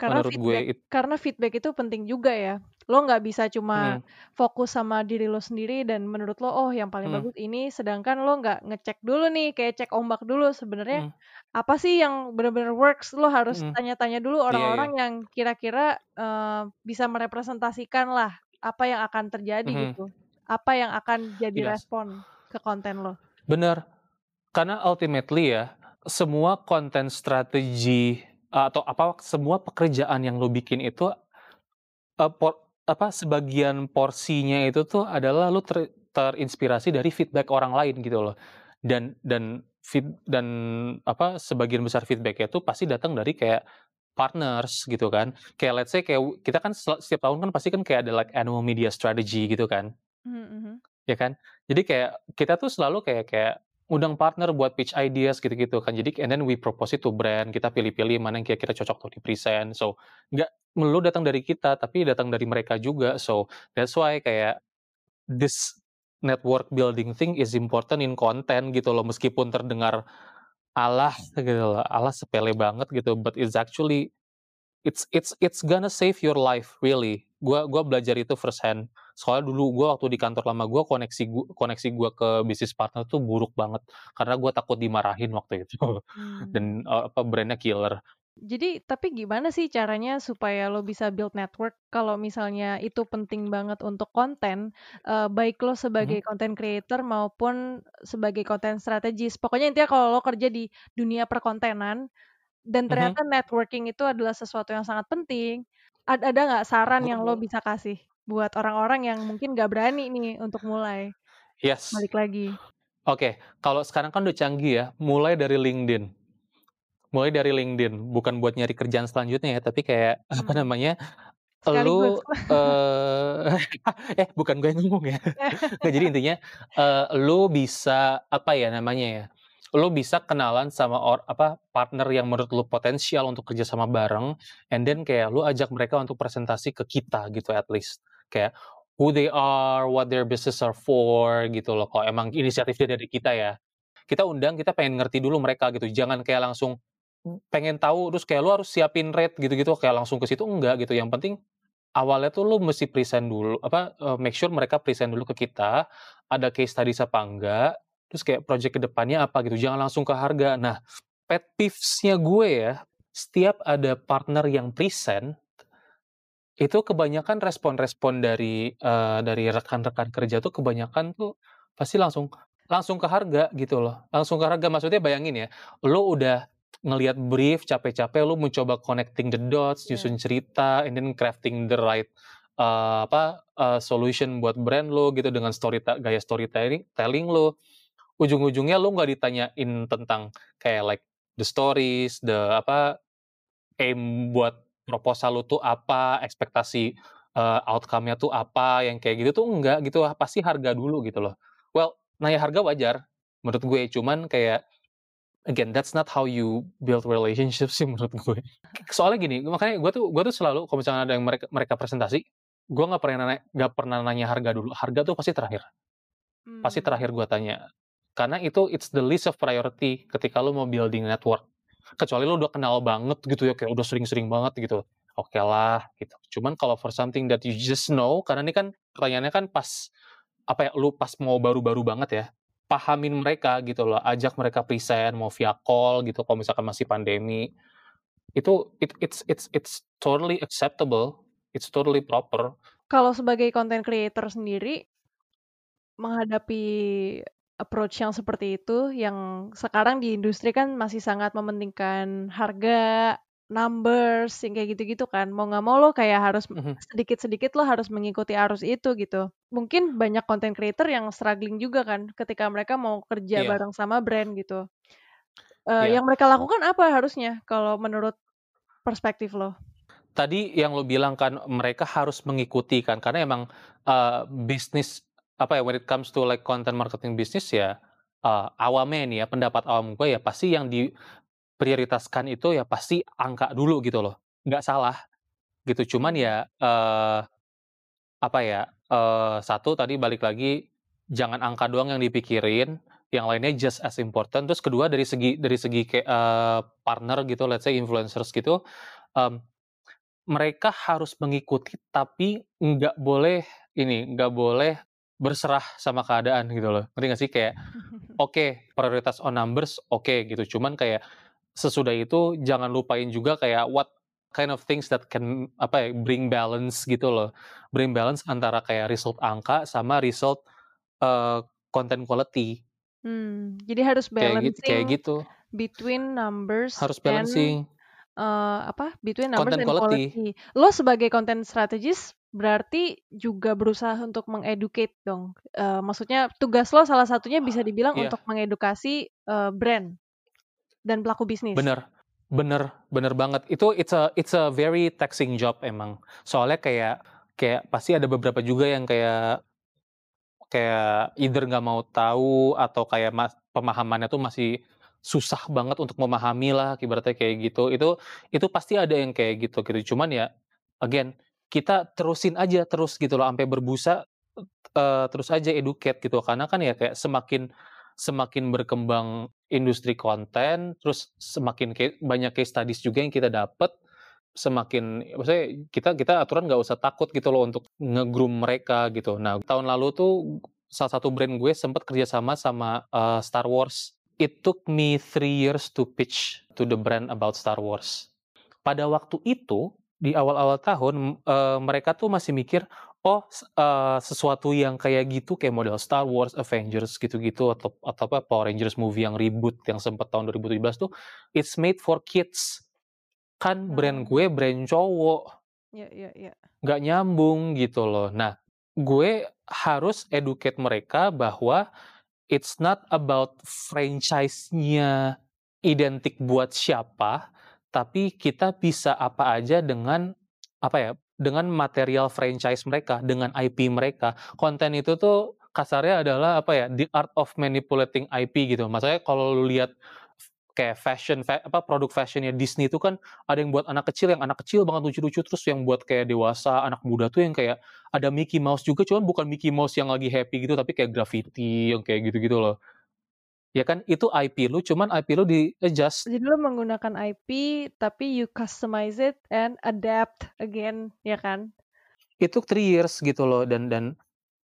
Karena Menurut gue feedback it karena feedback itu penting juga ya. Lo nggak bisa cuma Mhm. fokus sama diri lo sendiri dan menurut lo, "Oh yang paling Mhm. bagus ini," sedangkan lo nggak ngecek dulu nih, kayak cek ombak dulu sebenarnya Mhm. apa sih yang bener-bener works, lo harus Mhm. tanya-tanya dulu Iya iya. orang-orang yang kira-kira, eee, bisa merepresentasikanlah apa yang akan terjadi Mhm. gitu, apa yang akan jadi Iya. respon ke konten lo. Bener, karena ultimately ya, semua konten strategi atau apa, semua pekerjaan yang lo bikin itu, por apa, sebagian porsinya itu tuh adalah lo ter terinspirasi dari feedback orang lain gitu loh. Dan dan feed dan apa, sebagian besar feedback-nya itu pasti datang dari kayak partners gitu kan. Kayak let's say kayak kita kan se setiap tahun kan pasti kan kayak ada like annual media strategy gitu kan. Mhm. Ya kan? Jadi kayak kita tuh selalu kayak kayak undang partner buat pitch ideas gitu-gitu kan. Jadi and then we propose it to brand, kita pilih-pilih mana yang kira-kira cocok untuk di-present. So, nggak melulu datang dari kita, tapi datang dari mereka juga. So, that's why kayak this network building thing is important in content gitu loh. Meskipun terdengar, alah gitu loh, alah sepele banget gitu, but it's actually it's it's it's gonna save your life really. Gua gua belajar itu first hand. Soalnya dulu gua waktu di kantor lama gua, koneksi gu koneksi gua ke bisnis partner tuh buruk banget, karena gua takut dimarahin waktu itu *laughs* dan, eee, apa, brand-nya killer. Jadi, tapi gimana sih caranya supaya lo bisa build network kalau misalnya itu penting banget untuk konten, eee, baik lo Mhm. sebagai content creator maupun sebagai content strategist. Pokoknya intinya kalau lo kerja di dunia perkontenan dan Mhm. ternyata networking itu adalah sesuatu yang sangat penting, ad ada nggak saran yang lo bisa kasih buat orang-orang yang mungkin nggak berani nih untuk mulai? Yes. Balik lagi. Oke, kalau sekarang kan udah canggih ya, mulai dari LinkedIn. Mulai dari LinkedIn, bukan buat nyari kerjaan selanjutnya ya, tapi kayak, apa Mmm. namanya, Sekaligus. elu, *laughs* eee, eh bukan gue yang ngomong ya. *laughs* Nggak, jadi intinya, eee, elu bisa, apa ya namanya ya, lu bisa kenalan sama or apa, partner yang menurut lu potensial untuk kerja sama bareng, and then kayak lu ajak mereka untuk presentasi ke kita gitu at least. Kayak who they are, what their business are for gitu loh, kalau emang inisiatifnya dari kita ya. Kita undang, kita pengen ngerti dulu mereka gitu, jangan kayak langsung pengen tahu, terus kayak lu harus siapin rate gitu-gitu, kayak langsung ke situ, enggak gitu. Yang penting awalnya tuh lu mesti present dulu, apa, eee, make sure mereka present dulu ke kita, ada case studies apa enggak, terus kayak project ke depannya apa gitu, jangan langsung ke harga. Nah, pet peeves-nya gue ya, setiap ada partner yang present itu kebanyakan respon-respon dari, eee, dari rekan-rekan kerja tuh kebanyakan tuh pasti langsung langsung ke harga gitu loh, langsung ke harga. Maksudnya bayangin ya, lu udah ngelihat brief capek-capek, lu mencoba connecting the dots, Iya. nyusun cerita, and then crafting the right, eee, apa, eee, solution buat brand lu gitu dengan story gaya storytelling telling lu. Ujung-ujungnya lu nggak ditanyain tentang kayak like the stories, the apa, aim buat proposal lu tuh apa, ekspektasi, eee, outcome-nya tuh apa, yang kayak gitu tuh enggak gitu, pasti harga dulu gitu loh. Well, nanya harga wajar menurut gue, cuman kayak again, that's not how you build relationship sih *laughs* menurut gue. *laughs* Soalnya gini, makanya gue tuh gue tuh selalu kalau misalnya ada yang mereka mereka presentasi, gue nggak pernah nanya nggak pernah nanya harga dulu, harga tuh pasti terakhir. Pasti Mmm. terakhir gua tanya. Karena itu it's the least of priority ketika lu mau building network. Kecuali lu udah kenal banget gitu ya, kayak udah sering-sering banget gitu, okelah gitu. Cuman kalau for something that you just know, karena ini kan pertanyaannya kan pas, apa ya, lu pas mau baru-baru banget ya, pahamin mereka gitu loh, ajak mereka present, mau via call gitu kalau misalkan masih pandemi. Itu it it's it's it's totally acceptable, it's totally proper. Kalau sebagai content creator sendiri menghadapi approach yang seperti itu, yang sekarang di industri kan masih sangat mementingkan harga, numbers, yang kayak gitu-gitu kan. Mau nggak mau lo kayak harus Mhm. sedikit-sedikit lo harus mengikuti arus itu gitu. Mungkin banyak content creator yang struggling juga kan ketika mereka mau kerja Iya. bareng sama brand gitu. Eee, Iya. yang mereka lakukan apa harusnya kalau menurut perspektif lo? tadi yang lo bilang kan mereka harus mengikuti kan karena emang uh, bisnis apa ya when it comes to like content marketing bisnis ya uh, awamnya nih ya pendapat awam gue ya pasti yang diprioritaskan itu ya pasti angka dulu gitu loh. Nggak salah gitu. Cuman ya uh, apa ya uh, satu tadi balik lagi jangan angka doang yang dipikirin yang lainnya just as important. Terus kedua dari segi dari segi kayak uh, partner gitu let's say influencers gitu um, mereka harus mengikuti tapi nggak boleh ini nggak boleh berserah sama keadaan gitu loh. Ngerti nggak sih? Kayak *laughs* oke okay, prioritas on numbers oke okay, gitu. Cuman kayak sesudah itu jangan lupain juga kayak what kind of things that can apa ya bring balance gitu loh. Bring balance antara kayak result angka sama result uh, content quality. Hmm, jadi harus balancing kayak gitu, kayak gitu. between numbers harus balancing. and uh, apa? Between numbers Content and quality. quality. Lo sebagai content strategist berarti juga berusaha untuk mengeducate dong. Uh, maksudnya tugas lo salah satunya bisa dibilang Iya. untuk mengedukasi uh, brand dan pelaku bisnis. Bener, bener, bener banget. Itu it's a it's a very taxing job emang. Soalnya kayak kayak pasti ada beberapa juga yang kayak kayak either nggak mau tahu atau kayak mas, pemahamannya tuh masih susah banget untuk memahami lah ibaratnya kayak gitu itu itu pasti ada yang kayak gitu gitu cuman ya again kita terusin aja terus gitu loh sampai berbusa uh, terus aja educate gitu karena kan ya kayak semakin semakin berkembang industri konten terus semakin kayak banyak case studies juga yang kita dapat semakin maksudnya kita kita aturan nggak usah takut gitu loh untuk ngegroom mereka gitu. Nah tahun lalu tuh salah satu brand gue sempat kerjasama sama uh, Star Wars. It took me three years to pitch to the brand about Star Wars. Pada waktu itu di awal-awal tahun uh, mereka tuh masih mikir oh uh, sesuatu yang kayak gitu kayak model Star Wars, Avengers gitu-gitu atau atau apa Power Rangers movie yang ribut yang sempat tahun 2017 tuh it's made for kids. Kan brand hmm. gue brand cowok. Iya, iya. Gak nyambung gitu loh. Nah, gue harus educate mereka bahwa it's not about franchise-nya identik buat siapa, tapi kita bisa apa aja dengan apa ya, dengan material franchise mereka, dengan IP mereka. Konten itu tuh kasarnya adalah apa ya, the art of manipulating IP gitu. Maksudnya kalau lu lihat kayak fashion fa apa produk fashionnya Disney itu kan ada yang buat anak kecil yang anak kecil banget lucu-lucu terus yang buat kayak dewasa anak muda tuh yang kayak ada Mickey Mouse juga cuman bukan Mickey Mouse yang lagi happy gitu tapi kayak graffiti yang kayak gitu-gitu loh ya kan itu IP lu cuman IP lu di adjust jadi lu menggunakan IP tapi you customize it and adapt again ya kan itu three years gitu loh dan dan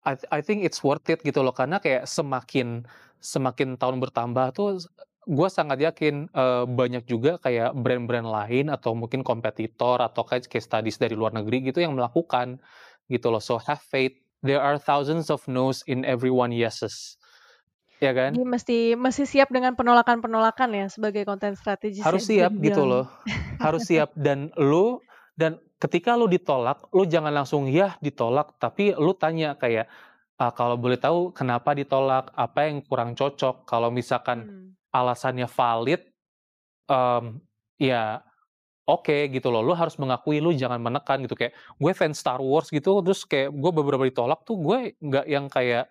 I, I think it's worth it gitu loh karena kayak semakin semakin tahun bertambah tuh gue sangat yakin uh, banyak juga kayak brand-brand lain atau mungkin kompetitor atau kayak case studies dari luar negeri gitu yang melakukan gitu loh. So have faith. There are thousands of no's in every one yeses. Ya kan? Jadi mesti mesti siap dengan penolakan-penolakan ya sebagai konten strategis. Harus ya, siap gitu loh. Harus siap dan lu dan ketika lu ditolak, lu jangan langsung ya ditolak, tapi lu tanya kayak uh, kalau boleh tahu kenapa ditolak, apa yang kurang cocok. Kalau misalkan hmm alasannya valid, um, ya oke okay, gitu loh. Lu harus mengakui, lu jangan menekan gitu kayak gue fans Star Wars gitu, terus kayak gue beberapa ditolak tuh gue nggak yang kayak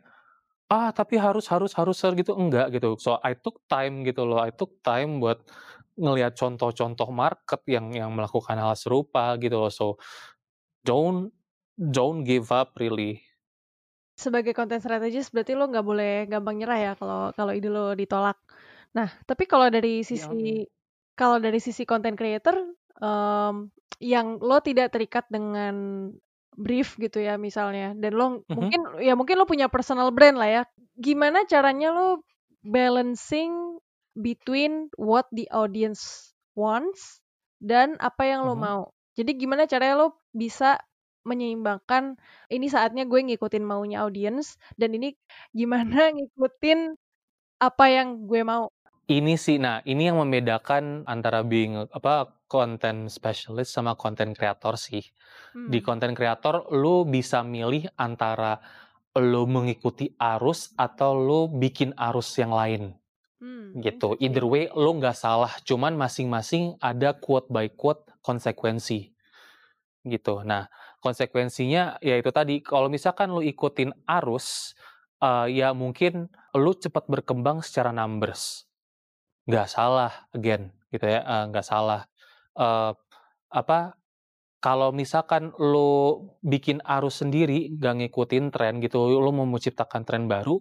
ah tapi harus harus harus gitu enggak gitu. So I took time gitu loh. I took time buat ngelihat contoh-contoh market yang yang melakukan hal serupa gitu loh. So don't don't give up really sebagai konten strategis berarti lo nggak boleh gampang nyerah ya kalau kalau ide lo ditolak. Nah, tapi kalau dari sisi yang... kalau dari sisi content creator um, yang lo tidak terikat dengan brief gitu ya misalnya dan lo mm-hmm. mungkin ya mungkin lo punya personal brand lah ya. Gimana caranya lo balancing between what the audience wants dan apa yang lo mm-hmm. mau. Jadi gimana caranya lo bisa menyeimbangkan ini saatnya gue ngikutin maunya audience dan ini gimana *laughs* ngikutin apa yang gue mau ini sih, nah ini yang membedakan antara being apa content specialist sama content creator sih. Hmm. Di content creator lu bisa milih antara lu mengikuti arus atau lu bikin arus yang lain. Hmm, gitu. Either way lu nggak salah, cuman masing-masing ada quote by quote konsekuensi. gitu. Nah, konsekuensinya ya itu tadi, kalau misalkan lu ikutin arus, eee, ya mungkin lu cepat berkembang secara numbers. Nggak salah, again, gitu ya, eee, nggak salah. Eee, apa, kalau misalkan lu bikin arus sendiri, nggak ngikutin tren gitu, lu mau menciptakan tren baru,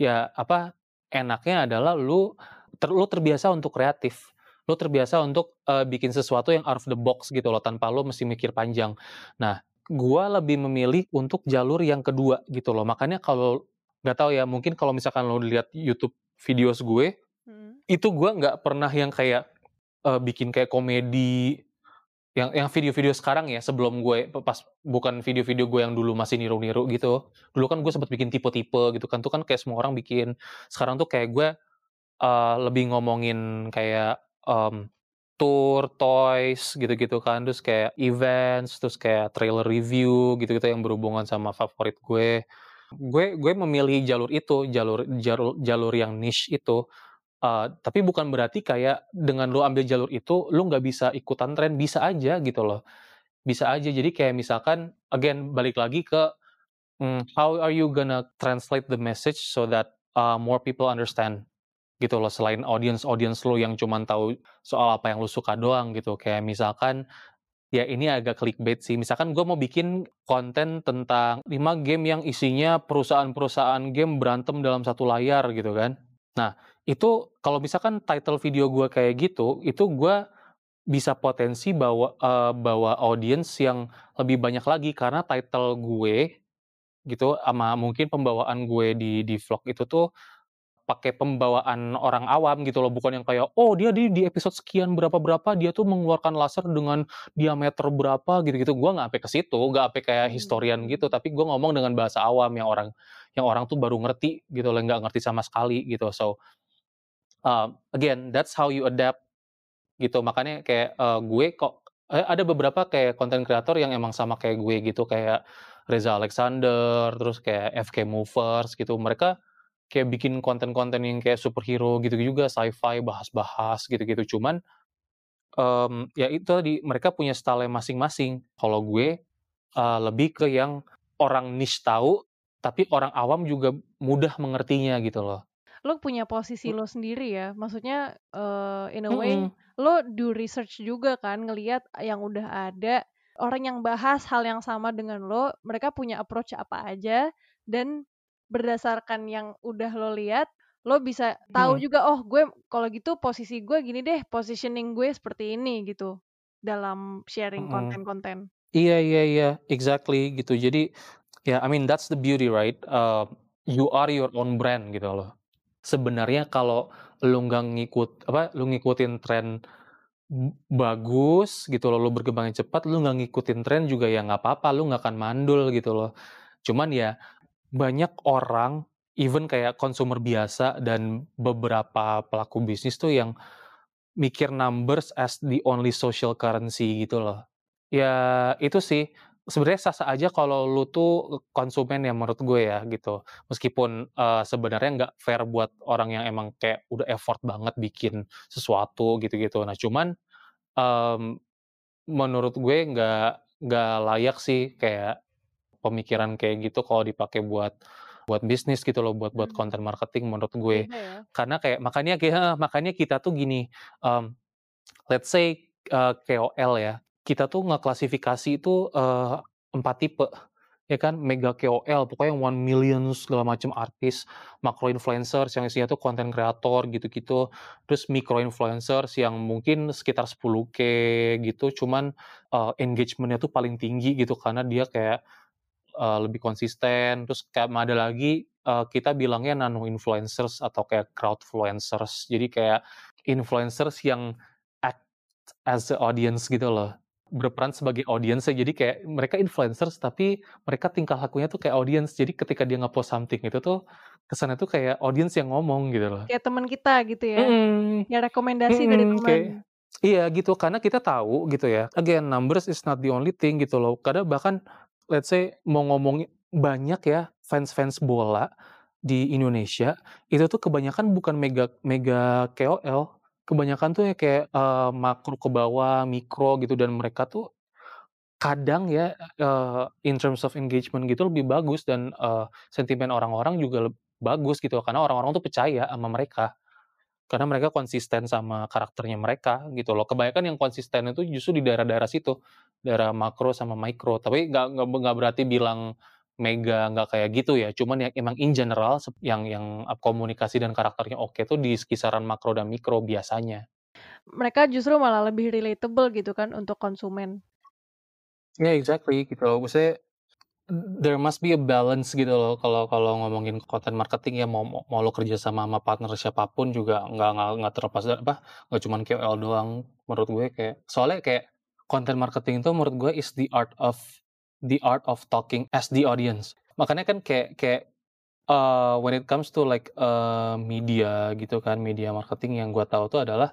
ya apa, enaknya adalah lu ter lu terbiasa untuk kreatif. Lu terbiasa untuk, eee, bikin sesuatu yang out of the box gitu loh, tanpa lu mesti mikir panjang. Nah, gua lebih memilih untuk jalur yang kedua gitu loh. Makanya kalau nggak tahu ya, mungkin kalau misalkan lu lihat YouTube videos gue, Mhm. itu gua nggak pernah yang kayak, eee, bikin kayak komedi, yang yang video-video sekarang ya, sebelum gue pas bukan video-video gue yang dulu masih niru-niru gitu. Dulu kan gue sempet bikin tipe-tipe gitu kan, itu kan kayak semua orang bikin. Sekarang tuh kayak gue, eee, lebih ngomongin kayak, mmm, tour, toys, gitu-gitu kan, terus kayak events, terus kayak trailer review, gitu-gitu yang berhubungan sama favorit gue. Gue gue memilih jalur itu, jalur jalur jalur yang niche itu. Eee, tapi bukan berarti kayak dengan lu ambil jalur itu, lu nggak bisa ikutan tren, bisa aja gitu loh. Bisa aja. Jadi kayak misalkan, again, balik lagi ke, mmm, how are you gonna translate the message so that, eee, more people understand, gitu loh. Selain audience-audience lu yang cuman tahu soal apa yang lu suka doang gitu. Kayak misalkan, ya ini agak clickbait sih, misalkan gua mau bikin konten tentang 5 game yang isinya perusahaan-perusahaan game berantem dalam satu layar gitu kan. Nah, itu kalau misalkan title video gua kayak gitu, itu gua bisa potensi bawa, eee, bawa audience yang lebih banyak lagi, karena title gue gitu, ama mungkin pembawaan gue di di vlog itu tuh pakai pembawaan orang awam gitu loh, bukan yang kayak, "Oh, dia di di episode sekian berapa-berapa, dia tuh mengeluarkan laser dengan diameter berapa," gitu-gitu. Gua nggak sampai ke situ, nggak sampai kayak Mmm. historian gitu, tapi gua ngomong dengan bahasa awam yang orang yang orang tuh baru ngerti gitu loh, nggak ngerti sama sekali gitu. So, eee, again, that's how you adapt, gitu. Makanya kayak, eee, gue kok eee, ada beberapa kayak content creator yang emang sama kayak gue gitu, kayak Reza Alexander, terus kayak FK Movers gitu. Mereka kayak bikin konten-konten yang kayak superhero gitu juga, sci-fi, bahas-bahas gitu-gitu. Cuman, mmm, ya itu tadi, mereka punya style-nya masing-masing. Kalau gue, eee, lebih ke yang orang niche tahu, tapi orang awam juga mudah mengertinya gitu loh. Lu punya posisi Mmm. lu sendiri ya, maksudnya, eee, in a way, Mhm. lu do research juga kan, ngelihat yang udah ada, orang yang bahas hal yang sama dengan lu, mereka punya approach apa aja, dan berdasarkan yang udah lo lihat, lo bisa tahu Mhm. juga, "Oh, gue kalau gitu posisi gue gini deh, positioning gue seperti ini," gitu, dalam sharing konten-konten. Iya iya iya, exactly gitu. Jadi, ya I mean that's the beauty right, eee, you are your own brand gitu loh. Sebenarnya kalau lu nggak ngikut apa, lu ngikutin tren bagus gitu loh, lu berkembangnya cepat, lu nggak ngikutin tren juga ya nggak apa-apa, lu nggak akan mandul gitu loh. Cuman ya, banyak orang, even kayak consumer biasa dan beberapa pelaku bisnis tuh yang mikir numbers as the only social currency gitu loh. Ya itu sih, sebenarnya sah-sah aja kalau lu tuh konsumen ya menurut gue ya gitu. Meskipun, eee, sebenarnya nggak fair buat orang yang emang kayak udah effort banget bikin sesuatu gitu-gitu. Nah cuman, mmm, menurut gue nggak nggak layak sih kayak pemikiran kayak gitu kalau dipakai buat buat bisnis gitu loh, buat buat Mmm. konten marketing menurut gue. Beda ya. Karena kayak makanya kayak heeh, makanya kita tuh gini, mmm, let's say, eee, KOL ya, kita tuh ngeklasifikasi itu, eee, 4 tipe, ya kan. Mega KOL, pokoknya yang 1.000.000 segala macam artis, makro influencers yang isinya tuh konten kreator gitu-gitu, terus mikro influencers yang mungkin sekitar 10K gitu, cuman, eee, engagement-nya tuh paling tinggi gitu, karena dia kayak, eee, lebih konsisten. Terus kayak ada lagi, eee, kita bilangnya nano influencers atau kayak crowdfluencers. Jadi kayak influencers yang act as a audience gitu loh, berperan sebagai audience-nya. Jadi kayak mereka influencers, tapi mereka tingkah lakunya tuh kayak audience. Jadi ketika dia nge-post something itu tuh, kesannya tuh kayak audience yang ngomong gitu loh. Kayak temen kita gitu ya, Mhm, ya rekomendasi dari mhm, kayak temen. iya gitu, karena kita tahu gitu ya, again numbers is not the only thing gitu loh. Kadang bahkan let's say mau ngomongin banyak ya fans-fans bola di Indonesia, itu tuh kebanyakan bukan mega mega KOL, kebanyakan tuh ya kayak, eee, makro ke bawah, mikro gitu, dan mereka tuh kadang ya, eee, in terms of engagement gitu lebih bagus dan, eee, sentimen orang-orang juga bagus gitu karena orang-orang tuh percaya sama mereka. Karena mereka konsisten sama karakternya mereka gitu loh. Kebanyakan yang konsisten itu justru di daerah-daerah situ, daerah makro sama mikro. Tapi nggak nggak berarti bilang mega nggak kayak gitu ya, cuman ya emang in general yang yang, komunikasi dan karakternya oke tuh di kisaran makro dan mikro biasanya. Mereka justru malah lebih relatable gitu kan untuk konsumen. Yeah, exactly gitu loh. Maksudnya there must be a balance gitu loh kalau kalau ngomongin konten marketing ya mau mau lo kerja sama sama partner siapa pun juga nggak nggak nggak terlepas apa, nggak cuman KOL doang menurut gue kayak soalnya kayak konten marketing itu menurut gue is the art of the art of talking as the audience. Makanya kan kayak kayak, eee, when it comes to like, eee, media gitu kan, media marketing yang gue tahu tuh adalah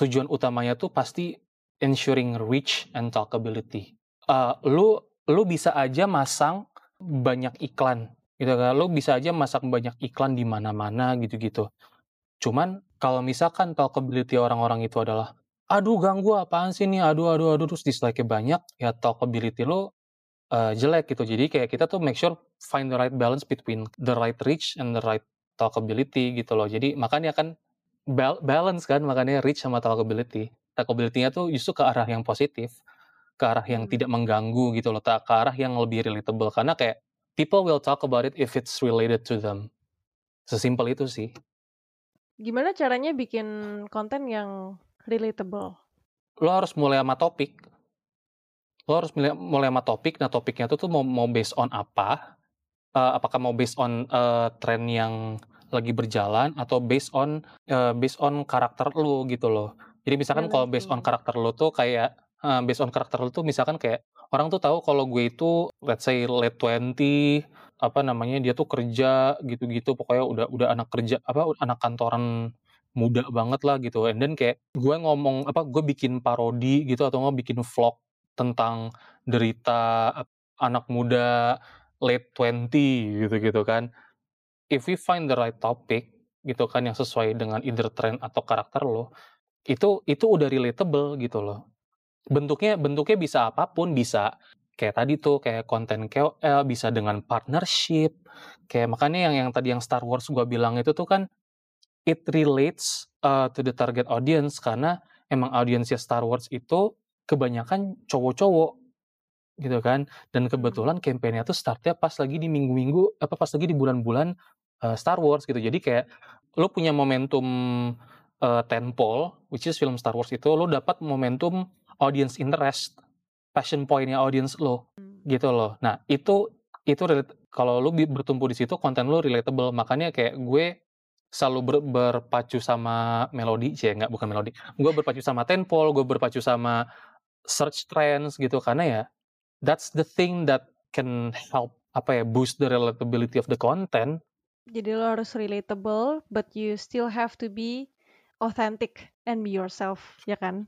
tujuan utamanya tuh pasti ensuring reach and talkability. Eee, lu lu bisa aja masang banyak iklan gitu kan, lu bisa aja masang banyak iklan di mana-mana gitu-gitu. Cuman kalau misalkan talkability orang-orang itu adalah, "Aduh ganggu apaan sih ini, aduh aduh aduh," terus dislike-nya banyak, ya talkability lu, eee, jelek gitu. Jadi kayak kita tuh make sure find the right balance between the right reach and the right talkability gitu loh. Jadi makanya kan bal balance kan makanya reach sama talkability. Talkability-nya tuh justru ke arah yang positif, ke arah yang Mmm. tidak mengganggu gitu loh, ke arah yang lebih relatable. Karena kayak people will talk about it if it's related to them. Sesimpel itu sih. Gimana caranya bikin konten yang relatable? Lo harus mulai sama topik. Lo harus milai mulai sama topik, nah topiknya itu tuh mau mau based on apa, eee, apakah mau based on, eee, tren yang lagi berjalan atau based on, eee, based on karakter lu gitu loh. Jadi misalkan kalau based on karakter lu tuh kayak heeh, based on karakter lu tuh misalkan kayak orang tuh tahu kalau gue itu let's say late 20, apa namanya, dia tuh kerja gitu-gitu, pokoknya udah udah anak kerja apa, anak kantoran muda banget lah gitu, and then kayak gue ngomong apa, gue bikin parodi gitu atau enggak bikin vlog tentang derita anak muda late 20 gitu-gitu kan. If we find the right topic gitu kan yang sesuai dengan either trend atau karakter lo, itu itu udah relatable gitu loh. Bentuknya bentuknya bisa apa pun, bisa kayak tadi tuh, kayak konten KOL, bisa dengan partnership, kayak makanya yang yang tadi yang Star Wars gua bilang itu tuh kan it relates, eee, to the target audience karena emang audiensnya Star Wars itu kebanyakan cowok-cowok gitu kan, dan Mhm. kebetulan campaign-nya tuh start-nya pas lagi di minggu-minggu apa, pas lagi di bulan-bulan, eee, Star Wars gitu. Jadi kayak lo punya momentum, eee, tentpole, which is film Star Wars itu, lo dapat momentum audience interest, passion point-nya audience lo, Mmm. gitu loh. Nah itu itu kalau lo bertumpu di situ konten lo relatable. Makanya kayak gue selalu ber berpacu sama melodi cie nggak bukan melodi, gue berpacu sama tentpole, gue berpacu sama search trends gitu, karena ya that's the thing that can help apa ya, boost the relatability of the content. Jadi lo harus relatable, but you still have to be authentic and be yourself, ya kan?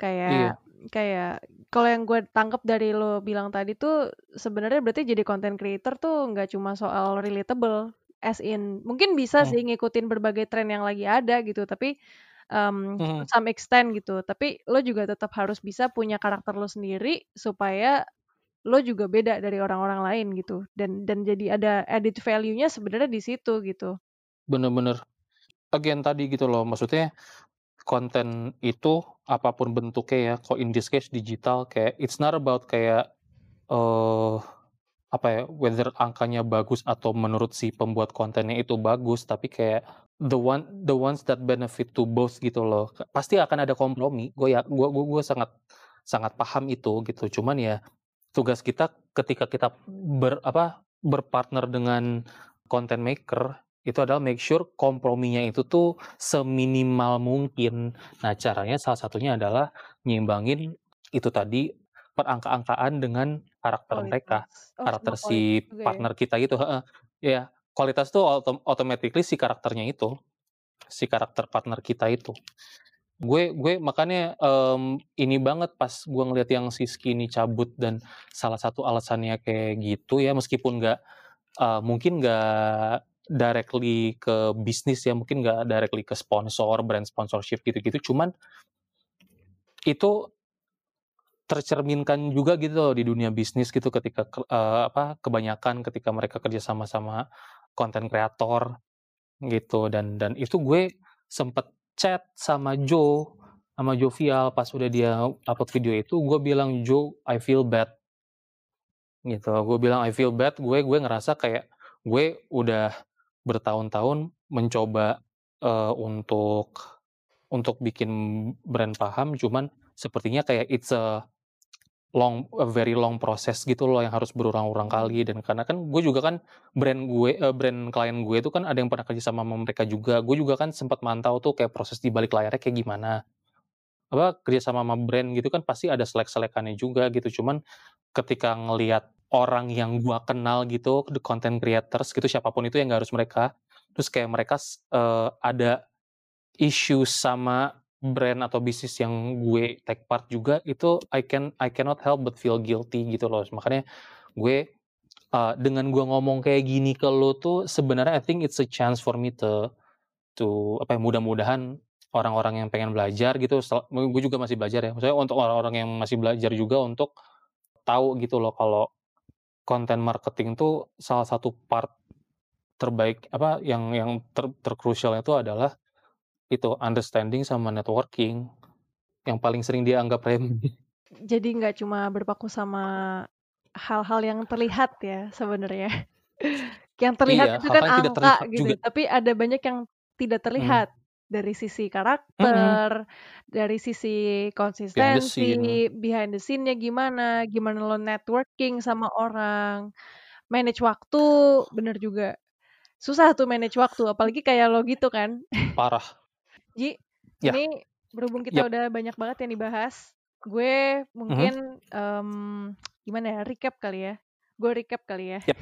Kayak kayak kalau yang gue tangkep dari lo bilang tadi tuh, sebenarnya berarti jadi content creator tuh nggak cuma soal relatable, as in mungkin bisa Mmm. sih ngikutin berbagai tren yang lagi ada gitu, tapi, to Mhm. some extent gitu. Tapi lo juga tetap harus bisa punya karakter lo sendiri, supaya lo juga beda dari orang-orang lain gitu, dan dan jadi ada added value-nya sebenarnya di situ gitu. Bener bener. Again tadi gitu loh, maksudnya konten itu apa pun bentuknya ya, kalau in this case digital, kayak it's not about kayak, eee, apa ya, whether angkanya bagus atau menurut si pembuat kontennya itu bagus, tapi kayak the one the ones that benefit to both gitu loh. Pasti akan ada kompromi, gue ya gue gue sangat sangat paham itu gitu. Cuman ya tugas kita ketika kita ber apa, berpartner dengan content maker, itu adalah make sure komprominya itu tuh seminimal mungkin. Nah caranya salah satunya adalah nyimbangin itu tadi, perangka-angkaan dengan karakter mereka, Kualitas. Oh karakter sama kualitas si ya? partner kita itu heeh. Iya, kualitas tuh auto automatically si karakternya itu, si karakter partner kita itu. Gue gue makanya, mmm, ini banget pas gue ngelihat yang si Skinny cabut dan salah satu alasannya kayak gitu ya, meskipun nggak, eee, mungkin nggak directly ke bisnis ya, mungkin nggak directly ke sponsor, brand sponsorship gitu-gitu, cuman itu tercerminkan juga gitu loh di dunia bisnis gitu ketika ke eee, apa, kebanyakan ketika mereka kerja sama sama konten kreator, gitu. Dan dan itu gue sempet chat sama Joe, sama Jovial pas udah dia upload video itu, gue bilang, "Joe, I feel bad." Gitu, gue bilang, "I feel bad." Gue gue ngerasa kayak gue udah bertahun-tahun mencoba, eee, untuk untuk bikin brand paham, cuman sepertinya kayak it's a long a very long process gitu loh yang harus berulang-ulang kali dan karena kan gue juga kan brand gue eee, brand klien gue itu kan ada yang pernah kerja sama mereka juga. Gue juga kan sempat mantau tuh kayak proses di balik layarnya kayak gimana. Apa, kerja sama sama brand gitu kan pasti ada selek-selekannya juga gitu. Cuman ketika ngelihat orang yang gua kenal gitu, the content creators gitu, siapa pun itu yang nggak harus mereka, terus kayak mereka eee, ada issue sama brand atau bisnis yang gue take part juga, itu I can I cannot help but feel guilty gitu loh. Makanya gue, eee, dengan gua ngomong kayak gini ke lu tuh sebenarnya I think it's a chance for me to to apa ya, mudah-mudahan orang-orang yang pengen belajar gitu gue juga masih belajar ya, maksudnya untuk orang-orang yang masih belajar juga untuk tahu gitu loh kalau konten marketing tuh salah satu part terbaik apa, yang yang ter terkrusialnya itu adalah itu, understanding sama networking, yang paling sering dianggap remeh. *laughs* Jadi nggak cuma berpaku sama hal-hal yang terlihat ya sebenarnya. *laughs* Yang terlihat Iya, itu kan angka gitu, juga. tapi ada banyak yang tidak Mmm. terlihat. Dari sisi Mhm. karakter, dari sisi Behind the konsistensi, scene. behind the scene-nya gimana, gimana lo networking sama orang, manage waktu, bener juga. Susah tuh manage waktu, apalagi kayak lo gitu kan. Parah. Ji, Yah. ini berhubung kita Yap. udah banyak banget yang dibahas, gue Mhm. mungkin, mmm, gimana ya, recap kali ya, gue recap kali ya. Yap.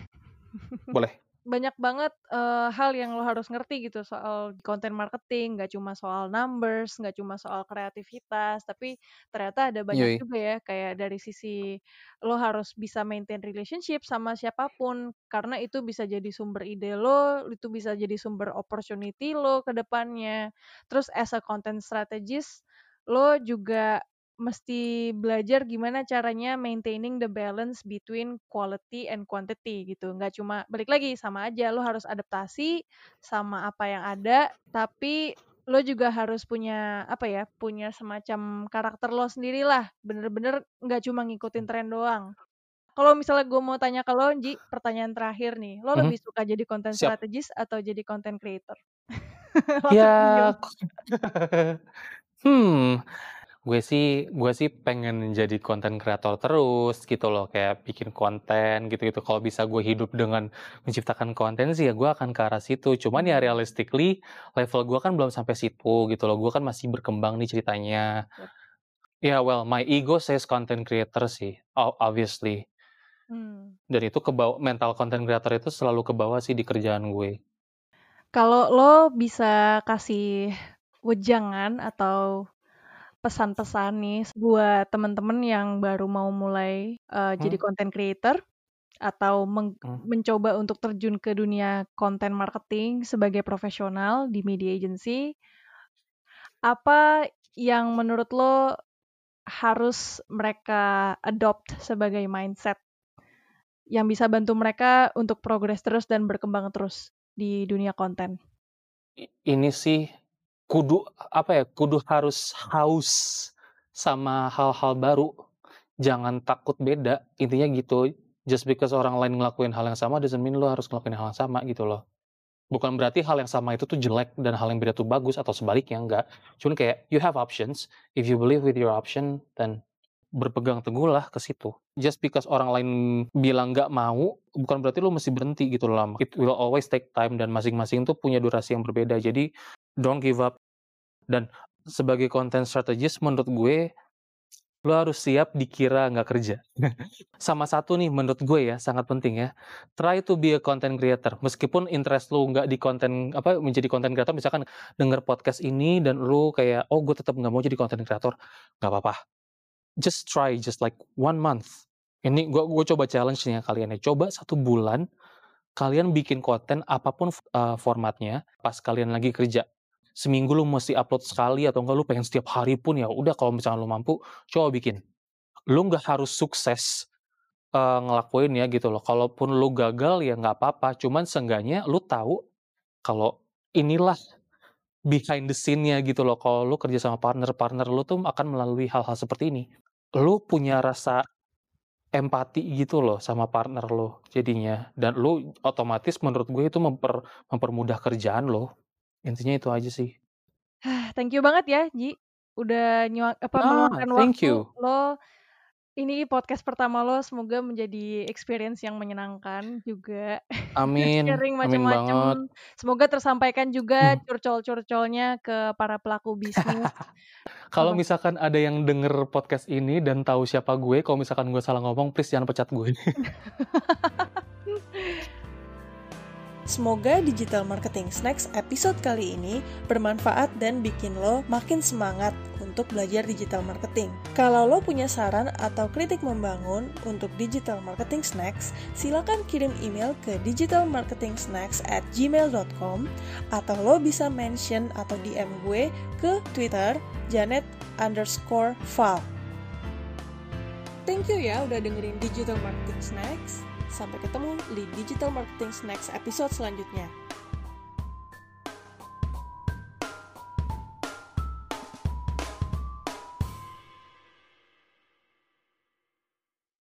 Boleh. Banyak banget, eee, hal yang lo harus ngerti gitu soal konten marketing, nggak cuma soal numbers, nggak cuma soal kreativitas, tapi ternyata ada banyak Yoi. juga ya, kayak dari sisi lo harus bisa maintain relationship sama siapa pun, karena itu bisa jadi sumber ide lo, itu bisa jadi sumber opportunity lo ke depannya. Terus as a content strategist, lo juga mesti belajar gimana caranya maintaining the balance between quality and quantity gitu. Nggak cuma balik lagi, sama aja lo harus adaptasi sama apa yang ada, tapi lo juga harus punya, apa ya, punya semacam karakter lo sendirilah, bener-bener nggak cuma ngikutin tren doang. Kalau misalnya gue mau tanya ke lo, Ji, pertanyaan terakhir nih, lo Mhm. lebih suka jadi content Siap. strategist atau jadi content creator? *laughs* Ya, *laughs* hmm, gue sih gue sih pengen jadi content creator terus gitu loh, kayak bikin konten gitu-gitu. Kalau bisa gue hidup dengan menciptakan konten sih ya gue akan ke arah situ. Cuman ya Mmm. realistically level gue kan belum sampai situ gitu loh, gue kan masih berkembang nih ceritanya. Ya well, my ego says content creator sih, obviously. Mmm. Dan itu kebawa mental content creator itu selalu kebawa sih di kerjaan gue. Kalau lo bisa kasih wejangan atau pesan-pesan nih buat temen-temen yang baru mau mulai, eee, jadi Mmm. content creator atau Mmm. mencoba untuk terjun ke dunia konten marketing sebagai profesional di media agency apa yang menurut lo harus mereka adopt sebagai mindset yang bisa bantu mereka untuk progres terus dan berkembang terus di dunia konten? Ini sih kudu, apa ya, kudu harus haus sama hal-hal baru, jangan takut beda, intinya gitu. Just because orang lain ngelakuin hal yang sama doesn't mean lo harus ngelakuin hal yang sama gitu loh. Bukan berarti hal yang sama itu tuh jelek dan hal yang beda tuh bagus atau sebaliknya, enggak. Cuman kayak you have options, if you believe with your option, then berpegang teguhlah ke situ. Just because orang lain bilang nggak mau, bukan berarti lo mesti berhenti gitu loh. It will always take time dan masing-masing tuh punya durasi yang berbeda. Jadi don't give up. Dan sebagai content strategist menurut gue, lo harus siap dikira nggak kerja. *laughs* Sama satu nih menurut gue ya, sangat penting ya, try to be a content creator. Meskipun interest lo nggak di konten apa, menjadi content creator, misalkan denger podcast ini dan lo kayak, "Oh gue tetep nggak mau jadi content creator," nggak apa-apa. Just try, just like 1 month. Ini gue gue coba challenge nih ya kalian ya, coba 1 bulan kalian bikin konten apa pun eee, formatnya pas kalian lagi kerja. Seminggu lo mesti upload sekali atau enggak lo pengen setiap hari pun ya udah kalau misalkan lo mampu, coba bikin. lu nggak harus sukses uh, ngelakuin ya gitu loh. Kalaupun lu gagal ya nggak apa-apa. Cuman seenggaknya lu tahu kalau inilah behind the scene-nya gitu loh. Kalau lu kerja sama partner, partner lu tuh akan melalui hal-hal seperti ini. Lu punya rasa empati gitu loh sama partner lo jadinya dan lu otomatis menurut gue itu memper, mempermudah kerjaan lo intinya itu aja sih thank you banget ya Ji udah nyuak apa ah, meluangkan thank waktu you. lo ini podcast pertama lo semoga menjadi experience yang menyenangkan juga. Amin. *laughs* Sharing macam-macam. Semoga tersampaikan juga hmm. curcol-curcolnya ke para pelaku bisnis. *laughs* kalau misalkan ada yang denger podcast ini dan tahu siapa gue, kalau misalkan gue salah ngomong, please jangan pecat gue. *laughs* Semoga Digital Marketing Snacks episode kali ini bermanfaat dan bikin lo makin semangat untuk belajar digital marketing. Kalau lo punya saran atau kritik membangun untuk Digital Marketing Snacks, silakan kirim email ke digitalmarketingsnacks at gmail.com atau lo bisa mention atau DM gue ke Twitter janet underscore val. Thank you ya udah dengerin Digital Marketing Snacks. Sampai ketemu di Digital Marketing Snacks episode selanjutnya.